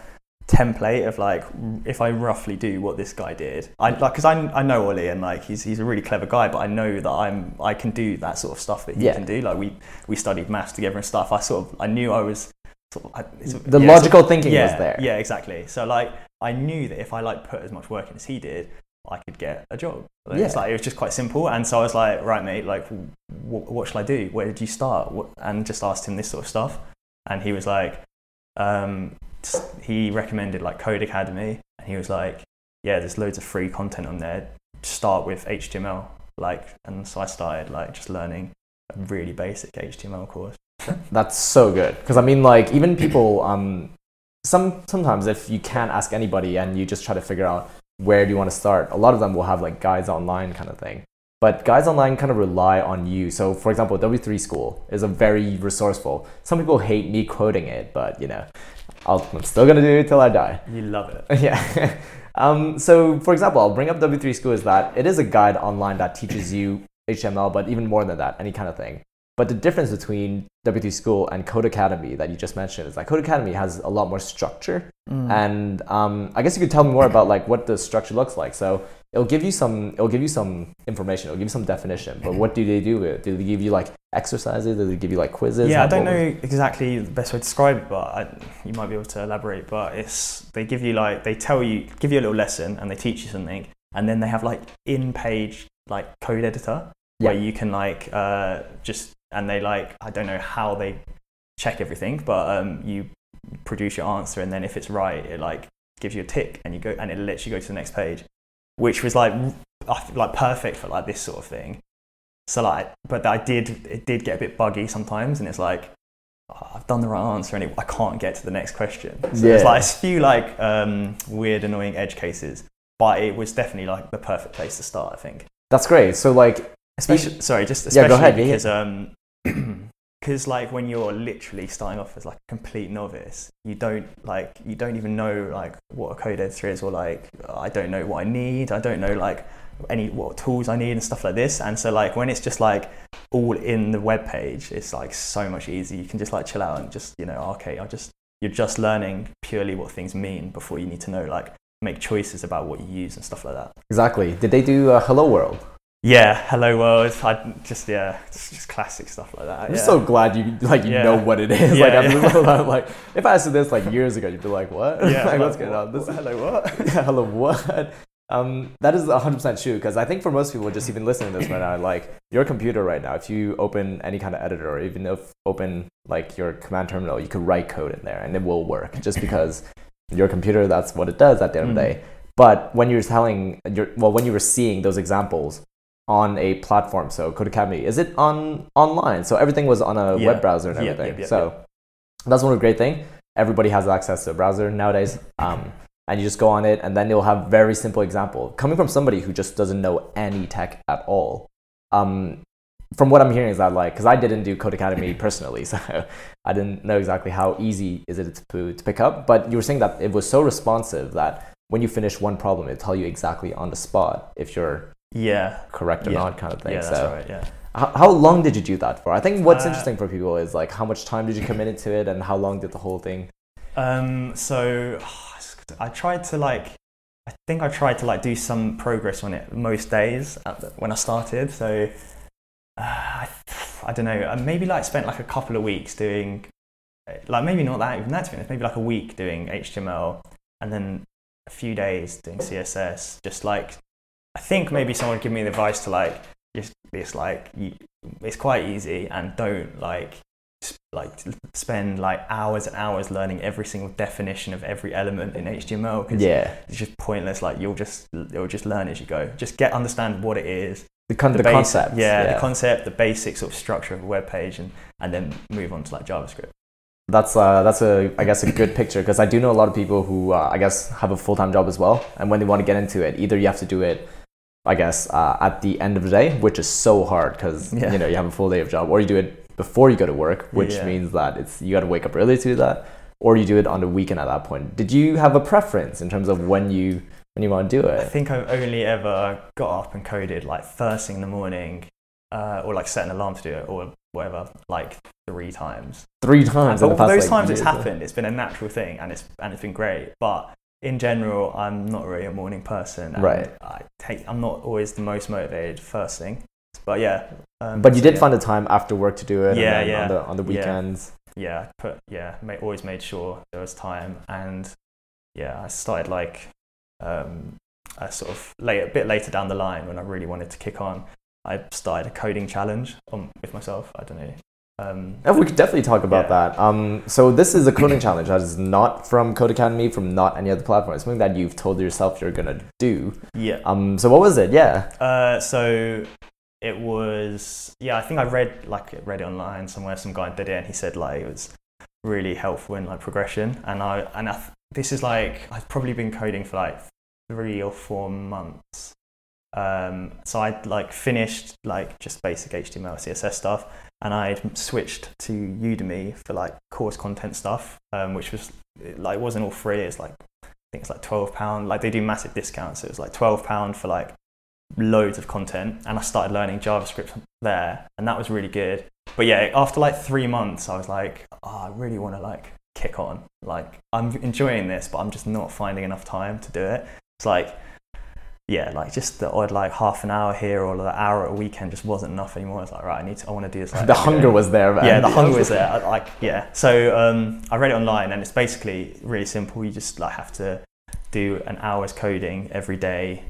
S2: template of like, if I roughly do what this guy did, I like, because I, I know Ollie and like he's he's a really clever guy, but I know that I'm I can do that sort of stuff that he
S1: Yeah.
S2: can do. Like we we studied maths together and stuff. I sort of I knew I was. Sort of, I,
S1: The
S2: yeah,
S1: logical thinking
S2: yeah,
S1: was there.
S2: Yeah, exactly. So like I knew that if I like put as much work in as he did, I could get a job. Like,
S1: Yeah.
S2: It's like it was just quite simple, and so I was like, right, mate, like, w- what shall I do? Where did you start? What, and just asked him this sort of stuff, and he was like, um, he recommended like Codecademy, and he was like, yeah, there's loads of free content on there. Start with HTML, like, and so I started like just learning a really basic HTML course.
S1: That's so good because I mean, like even people, um, some sometimes if you can't ask anybody and you just try to figure out where do you want to start, a lot of them will have like guides online kind of thing. But guys online kind of rely on you. So, for example, W3 School is a very resourceful. Some people hate me quoting it, but you know, I'll, I'm still gonna do it till I die.
S2: You love it.
S1: Yeah. um, so, for example, I'll bring up W3 School is that it is a guide online that teaches you HTML, but even more than that, any kind of thing. But the difference between W3 School and Codecademy that you just mentioned is that Codecademy has a lot more structure. And um, I guess you could tell me more about like what the structure looks like. So it'll give you some, it'll give you some information, it'll give you some definition. But what do they do with it? Do they give you like exercises? Do they give you like quizzes?
S2: Yeah, I don't know exactly the best way to describe it, but I, you might be able to elaborate. But it's they give you like they tell you give you a little lesson and they teach you something, and then they have like in-page like code editor where you can like uh, just and they like I don't know how they check everything, but um, you produce your answer and then if it's right, it like gives you a tick and you go and it lets you go to the next page, which was like like perfect for like this sort of thing. So like, but I did it did get a bit buggy sometimes, and it's like oh, I've done the right answer and it, I can't get to the next question. So there's
S1: Yeah.
S2: like a few like um, weird, annoying edge cases, but it was definitely like the perfect place to start. I think.
S1: That's great. So like,
S2: Especially, sorry, just
S1: Yeah, go ahead,
S2: because um, because like when you're literally starting off as like a complete novice, you don't like you don't even know like what a code editor is, or like I don't know what I need. I don't know like any what tools I need and stuff like this. And so like when it's just like all in the web page, it's like so much easier. You can just like chill out and just you know okay, I just you're just learning purely what things mean before you need to know like make choices about what you use and stuff like that.
S1: exactly. Did they do uh, Hello World?
S2: Yeah, hello world. I just yeah, it's just classic stuff like that.
S1: I'm
S2: yeah.
S1: so glad you like you
S2: Yeah.
S1: know what it is.
S2: Yeah,
S1: like, I'm just like, if I asked you this like years ago, you'd be like, "What?
S2: yeah,
S1: like, what's going on?" This
S2: what- hello what?
S1: hello, what? Um, that is 100% true because I think for most people, just even listening to this right now, like your computer right now, if you open any kind of editor or even if open like your command terminal, you could write code in there and it will work just because your computer, that's what it does at the end of the
S2: Mm.
S1: day. But when you're telling, your, well, when you were seeing those examples on a platform, so Codecademy, is it on online? So everything was on a
S2: Yeah.
S1: web browser and everything. so that's one great thing. Everybody has access to a browser nowadays. Um, and you just go on it and then you'll have very simple example coming from somebody who just doesn't know any tech at all um, from what i'm hearing is that like because i didn't do Codecademy personally so i didn't know exactly how easy is it to, to pick up but you were saying that it was so responsive that when you finish one problem it tell you exactly on the spot if you're
S2: Yeah,
S1: correct or
S2: Yeah.
S1: not kind of thing
S2: yeah, that's
S1: so
S2: right. Yeah.
S1: how, how long did you do that for i think what's
S2: Uh,
S1: interesting for people is like how much time did you commit into it and how long did the whole thing
S2: Um, so I tried to like, I think I tried to like do some progress on it most days at the, when I started. So uh, I, I don't know, I maybe like spent like a couple of weeks doing, like maybe not that even that to be honest, maybe like a week doing HTML and then a few days doing CSS. Just like, I think maybe someone would give me the advice to like, just it's like you, it's quite easy and don't like like spend like hours and hours learning every single definition of every element in HTML because
S1: yeah
S2: it's just pointless. Like you'll just you'll just learn as you go. Just get understand what it is,
S1: the, con- the,
S2: basi-
S1: concept
S2: yeah, the concept, the basic sort of structure of a web page, and and then move on to like JavaScript.
S1: That's uh, that's a I guess a good picture because I do know a lot of people who uh, I guess have a full time job as well, and when they want to get into it, either you have to do it, I guess, uh, at the end of the day, which is so hard because
S2: Yeah.
S1: you know you have a full day of job, or you do it before you go to work, which
S2: Yeah.
S1: means that it's you got to wake up early to do that, or you do it on the weekend at that point. Did you have a preference in terms of when you when you want to do it?
S2: I think I've only ever got up and coded like first thing in the morning, uh, or like set an alarm to do it, or whatever, like three times.
S1: Three times. in
S2: but
S1: the past,
S2: those
S1: like,
S2: times it's
S1: years, uh,
S2: happened, it's been a natural thing, and it's and it's been great. But in general, I'm not really a morning person. and
S1: Right.
S2: I take. I'm not always the most motivated first thing. But yeah. Um,
S1: But you
S2: so
S1: did
S2: yeah.
S1: find the time after work to do it.
S2: Yeah,
S1: and
S2: yeah,
S1: On the on the
S2: yeah.
S1: weekends.
S2: yeah, I put yeah, ma- always made sure there was time, and yeah, I started like, um, uh, sort of late, a bit later down the line when I really wanted to kick on, I started a coding challenge on, with myself. I don't know. Um,
S1: Yeah, we could definitely talk about
S2: Yeah.
S1: that. Um, so this is a coding challenge that is not from Codecademy, from not any other platform. It's something that you've told yourself you're gonna do.
S2: yeah.
S1: Um, so what was it? Yeah.
S2: Uh, so it was yeah. I think I read like read it online somewhere. Some guy did it, and he said like it was really helpful in like progression. And I and I, this is like I've probably been coding for like three or four months. Um, so I'd like finished like just basic HTML, CSS stuff, and I'd switched to Udemy for like course content stuff, um, which was like it wasn't all free. It's like I think it's like twelve pound. Like they do massive discounts. So it was like twelve pound for like loads of content and I started learning JavaScript there and that was really good. But yeah, after like three months I was like, oh, I really want to like kick on. Like I'm enjoying this, but I'm just not finding enough time to do it. It's like yeah, like just the odd like half an hour here or the hour at a weekend just wasn't enough anymore. I was like, right, I need to, I want to do this. Like,
S1: the hunger was there, man.
S2: Yeah, the hunger was there. I- Like, yeah. So um, I read it online, and it's basically really simple. You just like have to do an hour's coding every day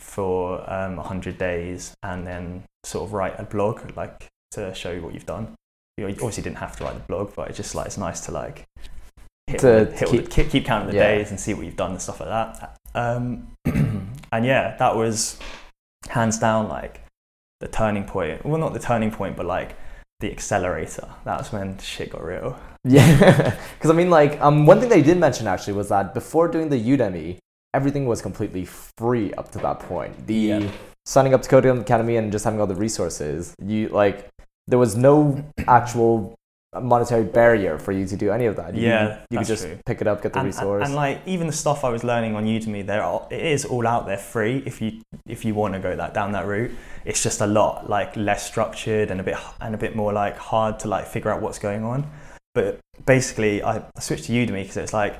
S2: for um, 100 days, and then sort of write a blog, like to show you what you've done. You, know, you obviously didn't have to write the blog, but it's just like it's nice to like hit,
S1: To
S2: hit the-
S1: keep-
S2: keep, keep counting the
S1: Yeah.
S2: days and see what you've done and stuff like that. Um, and yeah, that was hands down like the turning point. Well, not the turning point, but like the accelerator. That's when shit got real.
S1: Yeah, because I mean, like, um, one thing they did mention actually was that before doing the Udemy, everything was completely free up to that point. The
S2: Yeah.
S1: signing up to Codecademy and just having all the resources, you like, there was no actual monetary barrier for you to do any of that. You,
S2: Yeah,
S1: you could just
S2: true.
S1: pick it up, get the
S2: and, and-
S1: resource.
S2: and, like even the stuff I was learning on Udemy, there are, it is all out there free if you if you want to go that down that route. It's just a lot like less structured and a bit and a bit more like hard to like figure out what's going on. But basically, I, I switched to Udemy because it's like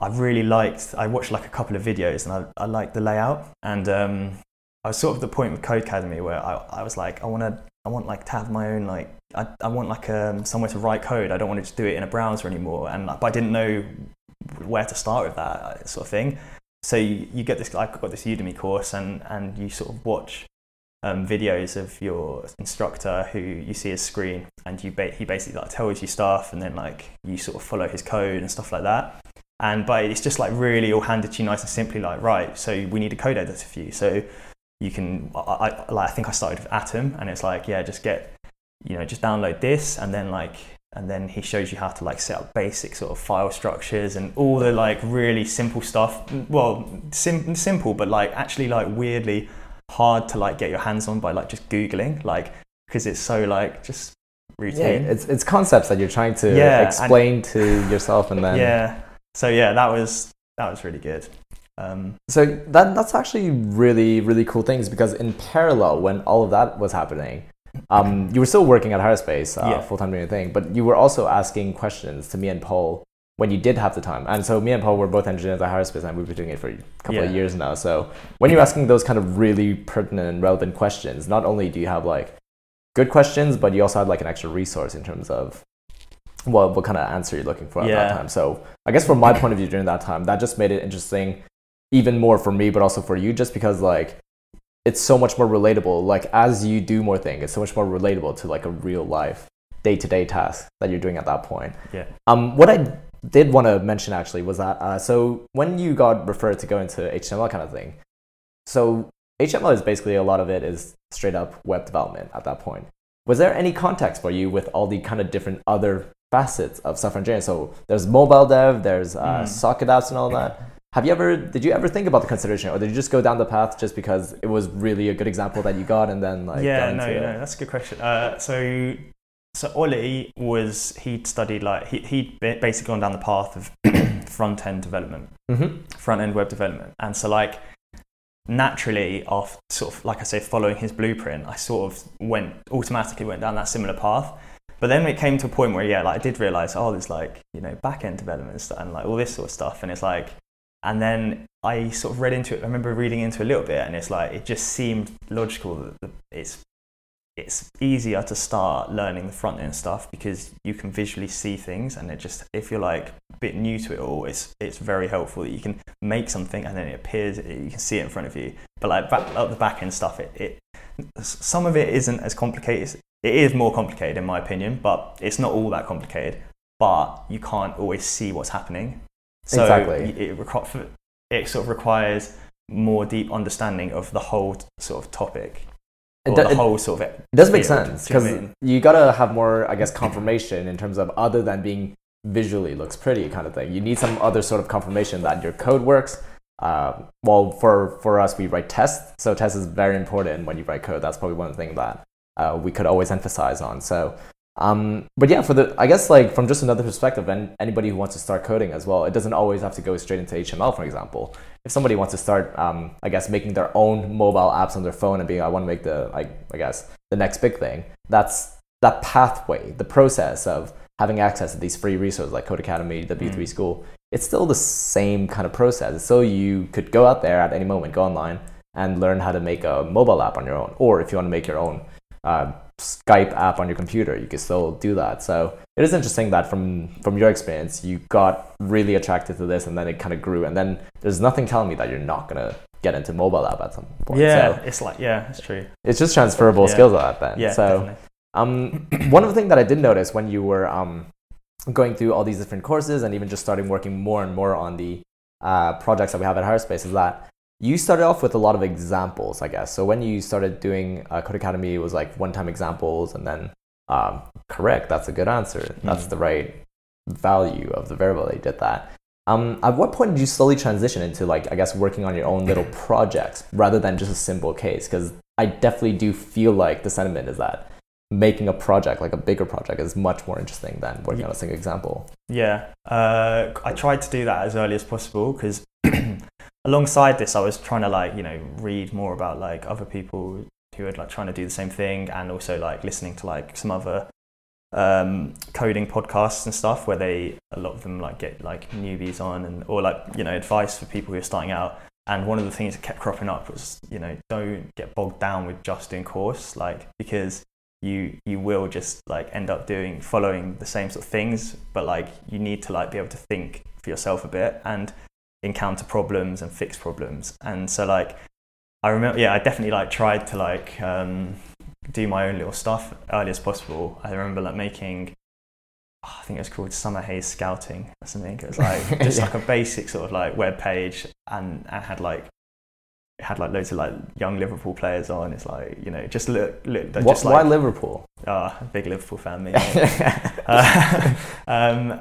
S2: I really liked. I watched like a couple of videos and I I liked the layout and um, I was sort of at the point with Codecademy where I, I was like I want to I want like to have my own like I, I want like um, somewhere to write code. I don't want to just do it in a browser anymore. And but I didn't know where to start with that uh, sort of thing. So you, you get this. I got this Udemy course, and and you sort of watch um, videos of your instructor who you see his screen, and you ba- he basically like tells you stuff, and then like you sort of follow his code and stuff like that. And but it's just like really all handed to you nice and simply, like right. So we need a code editor for you. So you can I, I like I think I started with Atom, and it's like yeah, just get you know just download this, and then like and then he shows you how to like set up basic sort of file structures and all the like really simple stuff. Well, sim- simple, but like actually like weirdly hard to like get your hands on by like just googling, like because it's so like just routine yeah,
S1: it's, it's concepts that you're trying to
S2: Yeah, and-
S1: explain to yourself and then
S2: yeah. So yeah, that was that was really good. Um,
S1: So that that's actually really really cool things because in parallel when all of that was happening, um, you were still working at Hire Space uh,
S2: Yeah.
S1: full time doing your thing, but you were also asking questions to me and Paul when you did have the time. And so me and Paul were both engineers at Hire Space, and we've been doing it for a couple of years now. So when you're asking those kind of really pertinent and relevant questions, not only do you have like good questions, but you also had like an extra resource in terms of what what kind of answer you're looking for at that time. So I guess from my point of view during that time, that just made it interesting even more for me, but also for you, just because like it's so much more relatable. Like as you do more things, it's so much more relatable to like a real life day to day task that you're doing at that point.
S2: Yeah.
S1: Um, what I did want to mention actually was that uh, so when you got referred to go into HTML kind of thing, so HTML is basically a lot of it is straight up web development at that point. Was there any context for you with all the kind of different other facets of software engineering? So there's mobile dev, there's uh,
S2: Mm.
S1: socket apps and all that. Have you ever, did you ever think about the consideration or did you just go down the path just because it was really a good example that you got and then like
S2: yeah, no, no,
S1: it?
S2: that's a good question. Uh, so, so Ollie was he'd studied like he he'd basically gone down the path of front end development,
S1: Mm-hmm.
S2: front end web development, and so like naturally, off sort of like I say, following his blueprint, I sort of went automatically went down that similar path. But then it came to a point where yeah, like I did realize oh, there's like you know back end development and stuff and like all this sort of stuff, and it's like and then I sort of read into it. I remember reading into a little bit, and it's like it just seemed logical that it's it's easier to start learning the front end stuff because you can visually see things and it just if you're like a bit new to it all it's it's very helpful that you can make something and then it appears you can see it in front of you but like back, the back end stuff it, it some of it isn't as complicated it is more complicated in my opinion but it's not all that complicated but you can't always see what's happening so
S1: Exactly.
S2: it, requ- it sort of requires more deep understanding of the whole sort of topic
S1: It
S2: or
S1: do-
S2: the whole sort of
S1: It does make sense
S2: do you know
S1: because
S2: I mean?
S1: you gotta have more, I guess, confirmation in terms of other than being visually looks pretty kind of thing. You need some other sort of confirmation that your code works. Uh, well, for for us, we write tests, so tests is very important when you write code. That's probably one thing that uh, we could always emphasize on. So, um, but yeah, for the I guess like from just another perspective, and anybody who wants to start coding as well, it doesn't always have to go straight into HTML, for example. If somebody wants to start, um, I guess, making their own mobile apps on their phone and being, I want to make the, I, I guess, the next big thing. That's that pathway, the process of having access to these free resources like Codecademy, W3
S2: Mm.
S1: School. It's still the same kind of process. So you could go out there at any moment, go online, and learn how to make a mobile app on your own. Or if you want to make your own uh, Skype app on your computer, you can still do that. So it is interesting that from from your experience, you got really attracted to this, and then it kind of grew. And then there's nothing telling me that you're not gonna get into mobile app at some point.
S2: yeah
S1: So
S2: it's like yeah it's true
S1: it's just transferable
S2: Yeah.
S1: skills at that then.
S2: yeah
S1: so
S2: definitely.
S1: um, one of the things that I did notice when you were um, going through all these different courses and even just starting working more and more on the uh, projects that we have at Hire Space is that you started off with a lot of examples, I guess. So when you started doing uh, Codecademy, it was like one-time examples, and then um, correct, that's a good answer. That's
S2: Mhm.
S1: the right value of the variable They did that. Um, at what point did you slowly transition into like I guess working on your own little projects rather than just a simple case? Because I definitely do feel like the sentiment is that making a project like a bigger project is much more interesting than working on a single example.
S2: Yeah, uh, I tried to do that as early as possible because alongside this, I was trying to like you know read more about like other people who are like trying to do the same thing, and also like listening to like some other um, coding podcasts and stuff where they a lot of them like get like newbies on and or like you know advice for people who are starting out. And one of the things that kept cropping up was you know don't get bogged down with just doing course like because you you will just like end up doing following the same sort of things but like you need to like be able to think for yourself a bit and encounter problems and fix problems and so like i remember yeah i definitely like tried to like um, do my own little stuff early as possible i remember like making oh, i think it was called Summerhays scouting or something it was like just
S1: Yeah.
S2: like a basic sort of like web page and i had like had like loads of like young Liverpool players on. It's like you know, just look, look, they're
S1: Wh-
S2: just
S1: why Liverpool?
S2: Ah, big Liverpool fan, me. uh, um,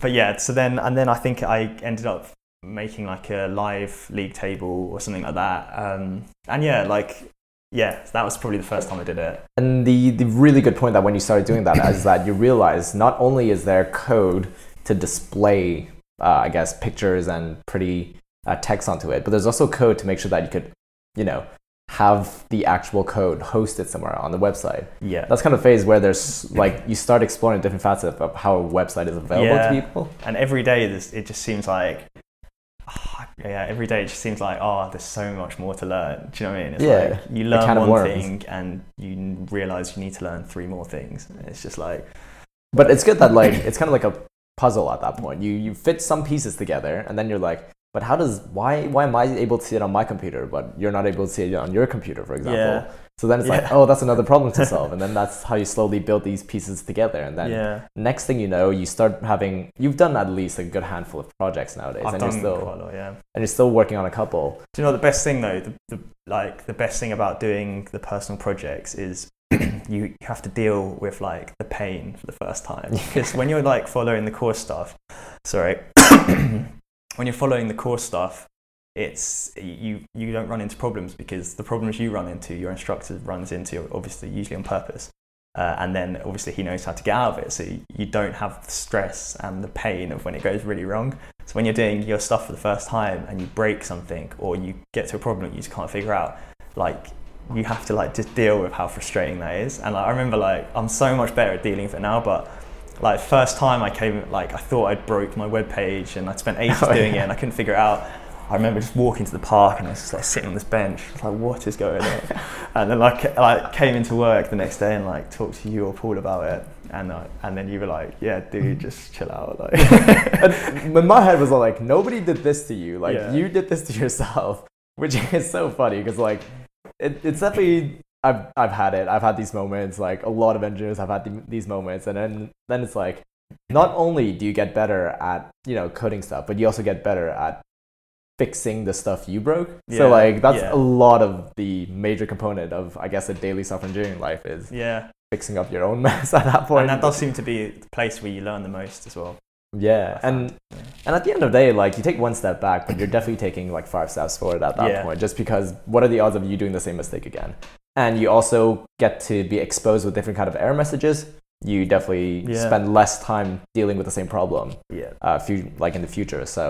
S2: but yeah, so then and then I think I ended up making like a live league table or something like that. Um, and yeah, like yeah, that was probably the first time I did it.
S1: And the, the really good point that when you started doing that is that you realize not only is there code to display, uh, I guess, pictures and pretty uh, text onto it, but there's also code to make sure that you could, you know, have the actual code hosted somewhere on the website.
S2: Yeah,
S1: That's kind of phase where there's like you start exploring different facets of how a website is available
S2: Yeah.
S1: to people.
S2: and every day this, it just seems like. Ah, Yeah, every day it just seems like oh, there's so much more to learn. Do you know what I mean? It's
S1: Yeah,
S2: like you learn one
S1: worms.
S2: thing and you realize you need to learn three more things. It's just like
S1: But it's good that like it's kind of like a puzzle at that point. You you fit some pieces together, and then you're like, but how does why why am I able to see it on my computer, but you're not able to see it on your computer, for example?
S2: Yeah.
S1: So then it's like, oh, that's another problem to solve, and then that's how you slowly build these pieces together, and then
S2: yeah,
S1: next thing you know, you start having you've done at least a good handful of projects nowadays,
S2: I've
S1: and
S2: done
S1: you're still
S2: quite a lot. Yeah.
S1: and you're still working on a couple.
S2: Do you know the best thing though? The, the like the best thing about doing the personal projects is you have to deal with like the pain for the first time because when you're like following the course stuff, sorry, when you're following the course stuff, it's you you don't run into problems because the problems you run into, your instructor runs into obviously usually on purpose. Uh, and then obviously he knows how to get out of it, so you, don't have the stress and the pain of when it goes really wrong. So when you're doing your stuff for the first time and you break something or you get to a problem that you just can't figure out, like you have to like just deal with how frustrating that is. And like, I remember like I'm so much better at dealing with it now, but like first time I came like I thought I'd broke my web page and I'd spent ages
S1: Oh,
S2: doing
S1: yeah.
S2: it and I couldn't figure it out. I remember just walking to the park and I was just like sitting on this bench, I was like, what is going on? and then like I came into work the next day and like talked to you or Paul about it, and uh, and then you were like, yeah, dude, just chill out. Like,
S1: and my head was like, nobody did this to you. Like
S2: Yeah.
S1: you did this to yourself, which is so funny because like it, it's definitely I've I've had it. I've had these moments. Like a lot of engineers have had the, these moments, and then then it's like not only do you get better at you know coding stuff, but you also get better at fixing the stuff you broke.
S2: Yeah,
S1: So like that's
S2: yeah.
S1: a lot of the major component of I guess a daily software engineering life is
S2: yeah,
S1: fixing up your own mess at that point.
S2: and that does seem to be the place where you learn the most as well.
S1: yeah, and.
S2: Yeah.
S1: and at the end of the day, like you take one step back, but you're definitely taking like five steps forward at that point. Just because what are the odds of you doing the same mistake again? And you also get to be exposed with different kind of error messages. You definitely spend less time dealing with the same problem,
S2: yeah,
S1: uh, few, like in the future. So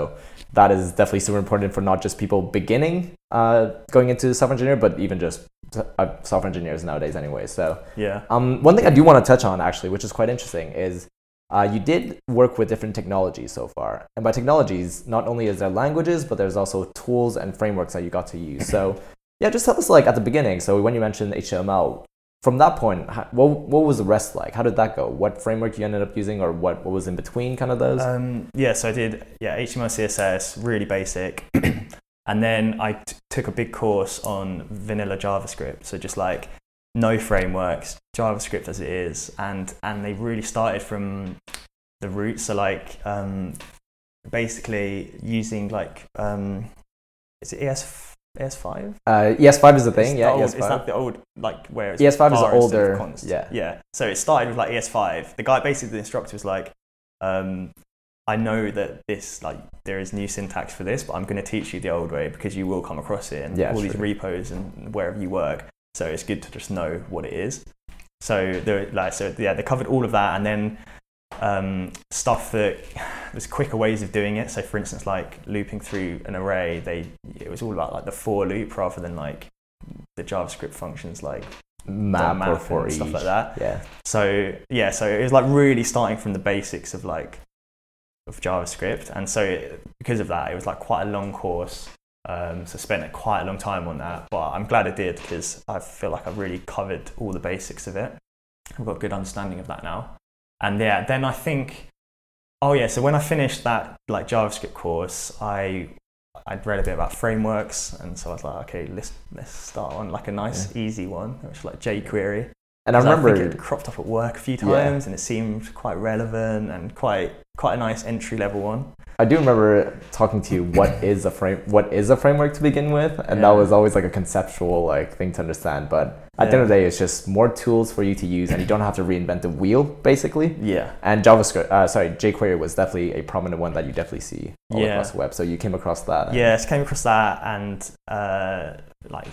S1: that is definitely super important for not just people beginning uh, going into software engineer, but even just uh, software engineers nowadays anyway. So
S2: yeah,
S1: um, one thing I do want to touch on actually, which is quite interesting, is uh, you did work with different technologies so far. And by technologies, not only is there languages, but there's also tools and frameworks that you got to use. So yeah, just tell us like at the beginning. So when you mentioned HTML, from that point, what, what was the rest like? How did that go? What framework you ended up using, or what, what was in between kind of those?
S2: Um, yeah, so I did yeah HTML, CSS, really basic, and then I t- took a big course on vanilla JavaScript. So just like no frameworks, JavaScript as it is, and and they really started from the roots. So like um, basically using like um, is it ES ES5?
S1: Uh, ES5 is the
S2: It's
S1: thing,
S2: the
S1: yeah.
S2: old-
S1: ES5.
S2: Is that the old like where it's
S1: ES5 is
S2: var instead of
S1: older,
S2: const?
S1: yeah.
S2: Yeah. So it started with like ES5. The guy basically the instructor was like, um, I know that this like there is new syntax for this, but I'm going to teach you the old way because you will come across it and
S1: Yeah,
S2: all these
S1: true.
S2: repos and wherever you work. So it's good to just know what it is. So there, like, so yeah, they covered all of that, and then um, stuff that there's quicker ways of doing it. So for instance, like looping through an array, they it was all about like the for loop rather than like the JavaScript functions like
S1: map,
S2: map
S1: or
S2: and
S1: for
S2: stuff like that.
S1: Yeah.
S2: So yeah, so it was like really starting from the basics of like of JavaScript, and so it, because of that, it was like quite a long course. Um, so spent quite a long time on that, but I'm glad I did because I feel like I've really covered all the basics of it. I've got a good understanding of that now. And yeah, then I think, oh yeah, so when I finished that like JavaScript course, I I'd read a bit about frameworks, and so I was like, okay, let's let's start on like a nice easy one, which is like jQuery.
S1: And I remember
S2: think it cropped up at work a few
S1: Yeah.
S2: times, and it seemed quite relevant and quite quite a nice entry level one.
S1: I do remember talking to you what is a frame what is a framework to begin with and that was always like a conceptual like thing to understand but at the end of the day it's just more tools for you to use and you don't have to reinvent the wheel basically
S2: Yeah,
S1: and JavaScript uh, sorry jQuery was definitely a prominent one that you definitely see all
S2: Yeah.
S1: across the web so you came across that
S2: yeah. So came across that, and uh, like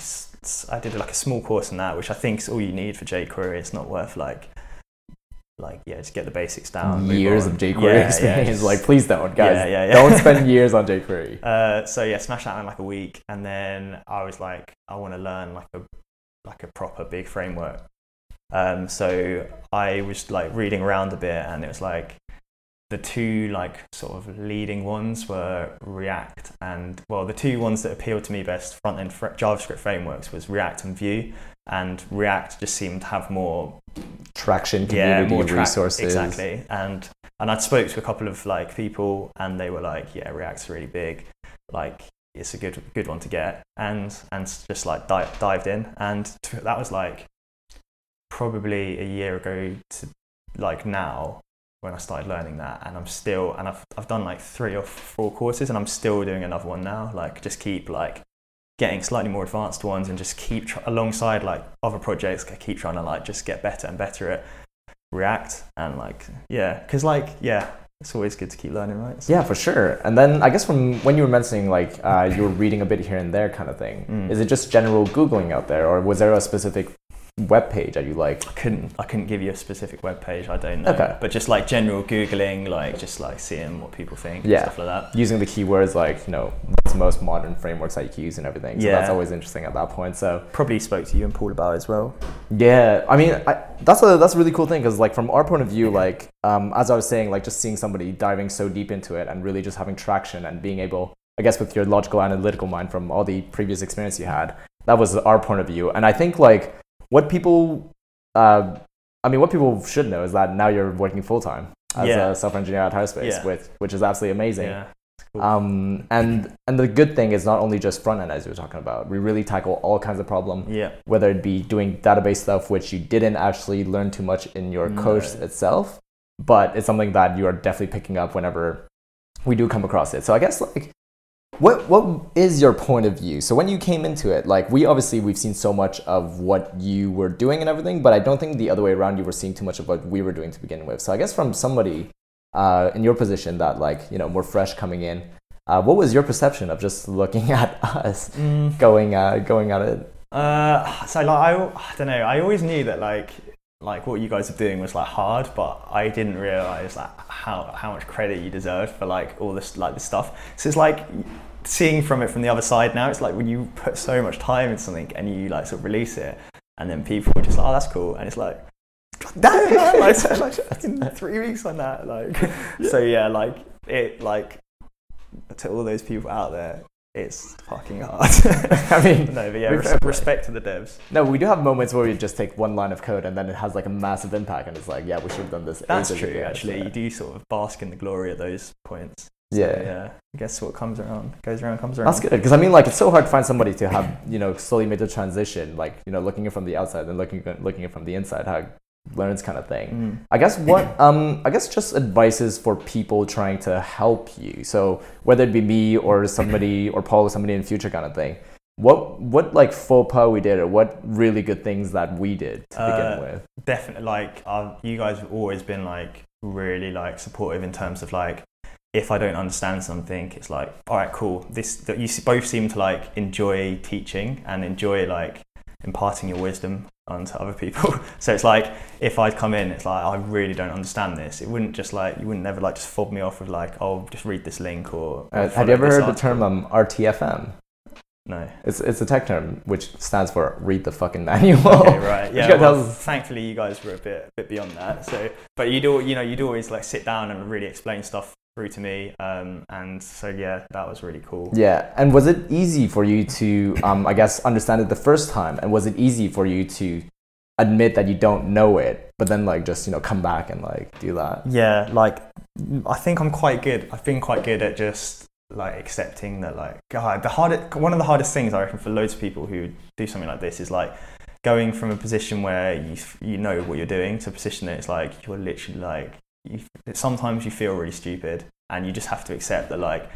S2: I did like a small course on that, which I think is all you need for jQuery. It's not worth like like yeah, just get the basics down.
S1: years of jQuery
S2: Yeah, yeah, just-
S1: like please don't guys.
S2: Yeah, yeah, yeah.
S1: don't spend years on jQuery
S2: Uh, so yeah, smash that in like a week, and then I was like, I want to learn like a like a proper big framework. Um, so I was like reading around a bit, and it was like the two like sort of leading ones were React and well, the two ones that appealed to me best front end fr- JavaScript frameworks was React and Vue, and React just seemed to have more
S1: traction
S2: yeah, more track-
S1: resources
S2: exactly. And and I spoke to a couple of like people, and they were like, "Yeah, React's really big. Like, it's a good good one to get." And and just like di- dived in, and t- that was like probably a year ago to like now when I started learning that, and I'm still and I've I've done like three or four courses, and I'm still doing another one now. Like, just keep like getting slightly more advanced ones and just keep tr- alongside like other projects I keep trying to like just get better and better at react and like yeah because like yeah it's always good to keep learning right So-
S1: Yeah, for sure. And then I guess from when you were mentioning like uh, you were reading a bit here and there kind of thing,
S2: Mm.
S1: is it just general googling out there, or was there a specific web page that you like?
S2: I couldn't I couldn't give you a specific web page I don't know
S1: Okay.
S2: but just like general googling like just like seeing what people think
S1: Yeah.
S2: and stuff like that
S1: Using the keywords like you know what's most modern frameworks that you can use and everything. So that's always interesting at that point. So
S2: probably spoke to you and Paul about it as well
S1: Yeah, I mean, I, that's a that's a really cool thing because like from our point of view, like um, as I was saying, like just seeing somebody diving so deep into it and really just having traction and being able I guess with your logical analytical mind from all the previous experience you had, that was our point of view. And I think like what people, uh, I mean, what people should know is that now you're working full time as
S2: Yeah.
S1: a software engineer at Hire Space,
S2: Yeah.
S1: with which is absolutely amazing.
S2: Yeah. cool.
S1: Um, and and the good thing is not only just front end as you were talking about. We really tackle all kinds of problem,
S2: yeah.
S1: whether it be doing database stuff, which you didn't actually learn too much in your
S2: No.
S1: course itself, but it's something that you are definitely picking up whenever we do come across it. So I guess like. What what is your point of view? So when you came into it, like we obviously we've seen so much of what you were doing and everything, but I don't think the other way around you were seeing too much of what we were doing to begin with. So I guess from somebody uh, in your position that like you know more fresh coming in, uh, what was your perception of just looking at us
S2: Mm,
S1: going uh, going at it?
S2: uh, so like I, I don't know. I always knew that like like what you guys are doing was like hard, but I didn't realize like how how much credit you deserved for like all this like this stuff. So it's like seeing from it from the other side now. It's like when you put so much time into something and you like sort of release it, and then people are just like, oh, that's cool, and it's like. Damn, man, like, so, like three weeks on that, like, so yeah, like it, like to all those people out there, it's fucking hard.
S1: I mean,
S2: no, but yeah, res- respect to the devs.
S1: No, we do have moments where we just take one line of code and then it has like a massive impact, and it's like, yeah, we should have done this.
S2: That's true,
S1: ago.
S2: actually.
S1: So,
S2: You do sort of bask in the glory of those points. So,
S1: yeah.
S2: yeah. I guess what comes around goes around comes around.
S1: That's good because I mean, like, it's so hard to find somebody to have you know slowly made the transition, like you know, looking it from the outside and looking looking it from the inside, how it learns kind of thing.
S2: Mm.
S1: I guess what um I guess just advices for people trying to help you. So whether it be me or somebody or Paul or somebody in the future kind of thing. What what like faux pas we did or what really good things that we did to
S2: Uh,
S1: begin with?
S2: Definitely, like, uh, you guys have always been like really like supportive in terms of like, if I don't understand something, it's like, all right, cool. This that you both seem to like enjoy teaching and enjoy like imparting your wisdom onto other people. so it's like if I'd come in, it's like I really don't understand this. It wouldn't just like you wouldn't never like just fob me off with like, oh, just read this link or.
S1: Uh, have you ever heard the term um, RTFM?
S2: No.
S1: It's it's a tech term which stands for read the fucking manual.
S2: Okay, right. Yeah. Well, thankfully, you guys were a bit, a bit beyond that. So, but you'd, al- you know, you'd always like sit down and really explain stuff through to me. Um, and so yeah, that was really cool.
S1: Yeah, and was it easy for you to, um, I guess, understand it the first time? And was it easy for you to admit that you don't know it, but then like just you know come back and like do that?
S2: Yeah, like I think I'm quite good. I've been quite good at just like accepting that like God, the hardest one of the hardest things I reckon for loads of people who do something like this is like going from a position where you you know what you're doing to a position that it's like you're literally like you, sometimes you feel really stupid and you just have to accept that like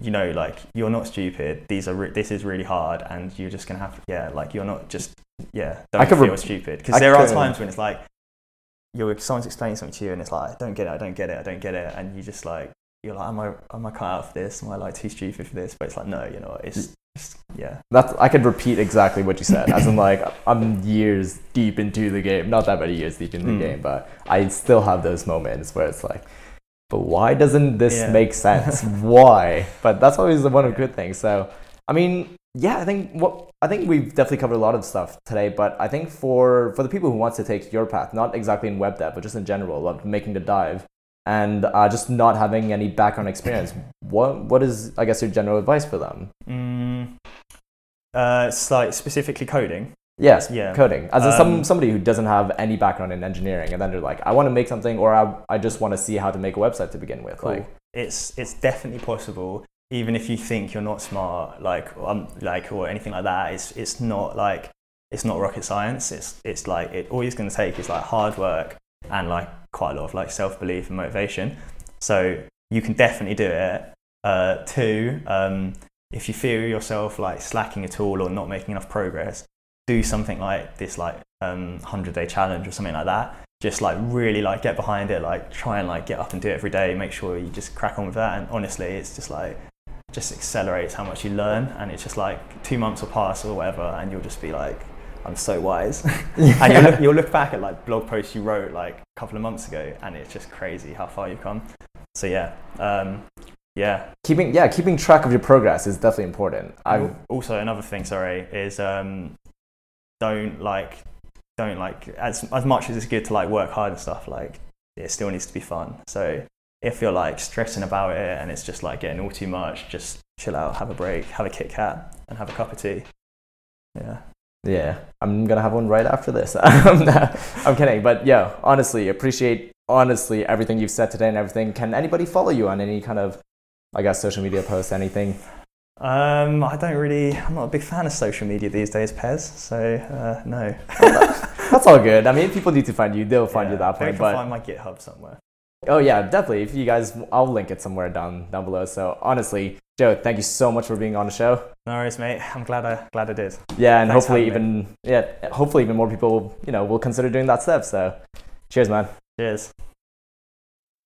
S2: you know like you're not stupid. These are re- this is really hard and you're just gonna have yeah like you're not just yeah
S1: I
S2: don't
S1: could
S2: feel
S1: re-
S2: stupid. Because there are times when it's like you're someone's explaining something to you and it's like I don't get it I don't get it I don't get it and you just like you're like am I am I cut out for this? Am I like too stupid for this? But it's like no you know it's yeah
S1: That's I could repeat exactly what you said, as in like I'm years deep into the game, not that many years deep in the
S2: Mm.
S1: game, but I still have those moments where it's like, but why doesn't this
S2: Yeah.
S1: make sense? why? But that's always the one of good things. So I mean, yeah, I think what I think we've definitely covered a lot of stuff today, but I think for for the people who want to take your path, not exactly in web dev, but just in general, of making the dive and uh, just not having any background experience, what what is I guess your general advice for them?
S2: mm, uh, it's like specifically coding
S1: Yes,
S2: Yeah.
S1: coding. As in some
S2: Um,
S1: somebody who doesn't have any background in engineering, and then they're like, I want to make something, or I, I just want to see how to make a website to begin with.
S2: Cool.
S1: Like,
S2: it's it's definitely possible even if you think you're not smart like um like or anything like that it's it's not like it's not rocket science it's it's like it all it's going to take is like hard work and like quite a lot of like self-belief and motivation. So you can definitely do it. Uh two um if you feel yourself like slacking at all or not making enough progress do something like this like um 100 day challenge or something like that. Just like really like get behind it like try and like get up and do it every day. Make sure you just crack on with that. And honestly it's just like just accelerates how much you learn. And it's just like two months will pass or whatever and you'll just be like i'm so wise and you'll look, you'll look back at like blog posts you wrote like a couple of months ago and it's just crazy how far you've come so yeah um, yeah
S1: keeping yeah, keeping track of your progress is definitely important. I've
S2: also another thing sorry is um, don't like don't like as as much as it's good to like work hard and stuff like it still needs to be fun so if you're like stressing about it and it's just like getting all too much, just chill out, have a break, have a Kit Kat, and have a cup of tea. Yeah.
S1: Yeah, I'm gonna have one right after this. I'm kidding, but yeah, honestly, appreciate honestly everything you've said today and everything. Can anybody follow you on any kind of, I guess, social media posts, anything?
S2: Um, I don't really. I'm not a big fan of social media these days, Pez. So uh, no.
S1: That's all good. I mean, if people need to find you, they'll find
S2: yeah,
S1: you at that
S2: They
S1: point.
S2: can
S1: But
S2: find my GitHub somewhere.
S1: oh yeah, definitely. If you guys, I'll link it somewhere down down below. So honestly, Joe, thank you so much for being on the show.
S2: No worries, mate. I'm glad I glad I did.
S1: Yeah, and
S2: Thanks
S1: hopefully even yeah, hopefully even more people, you know, will consider doing that step. So, cheers, man.
S2: Cheers.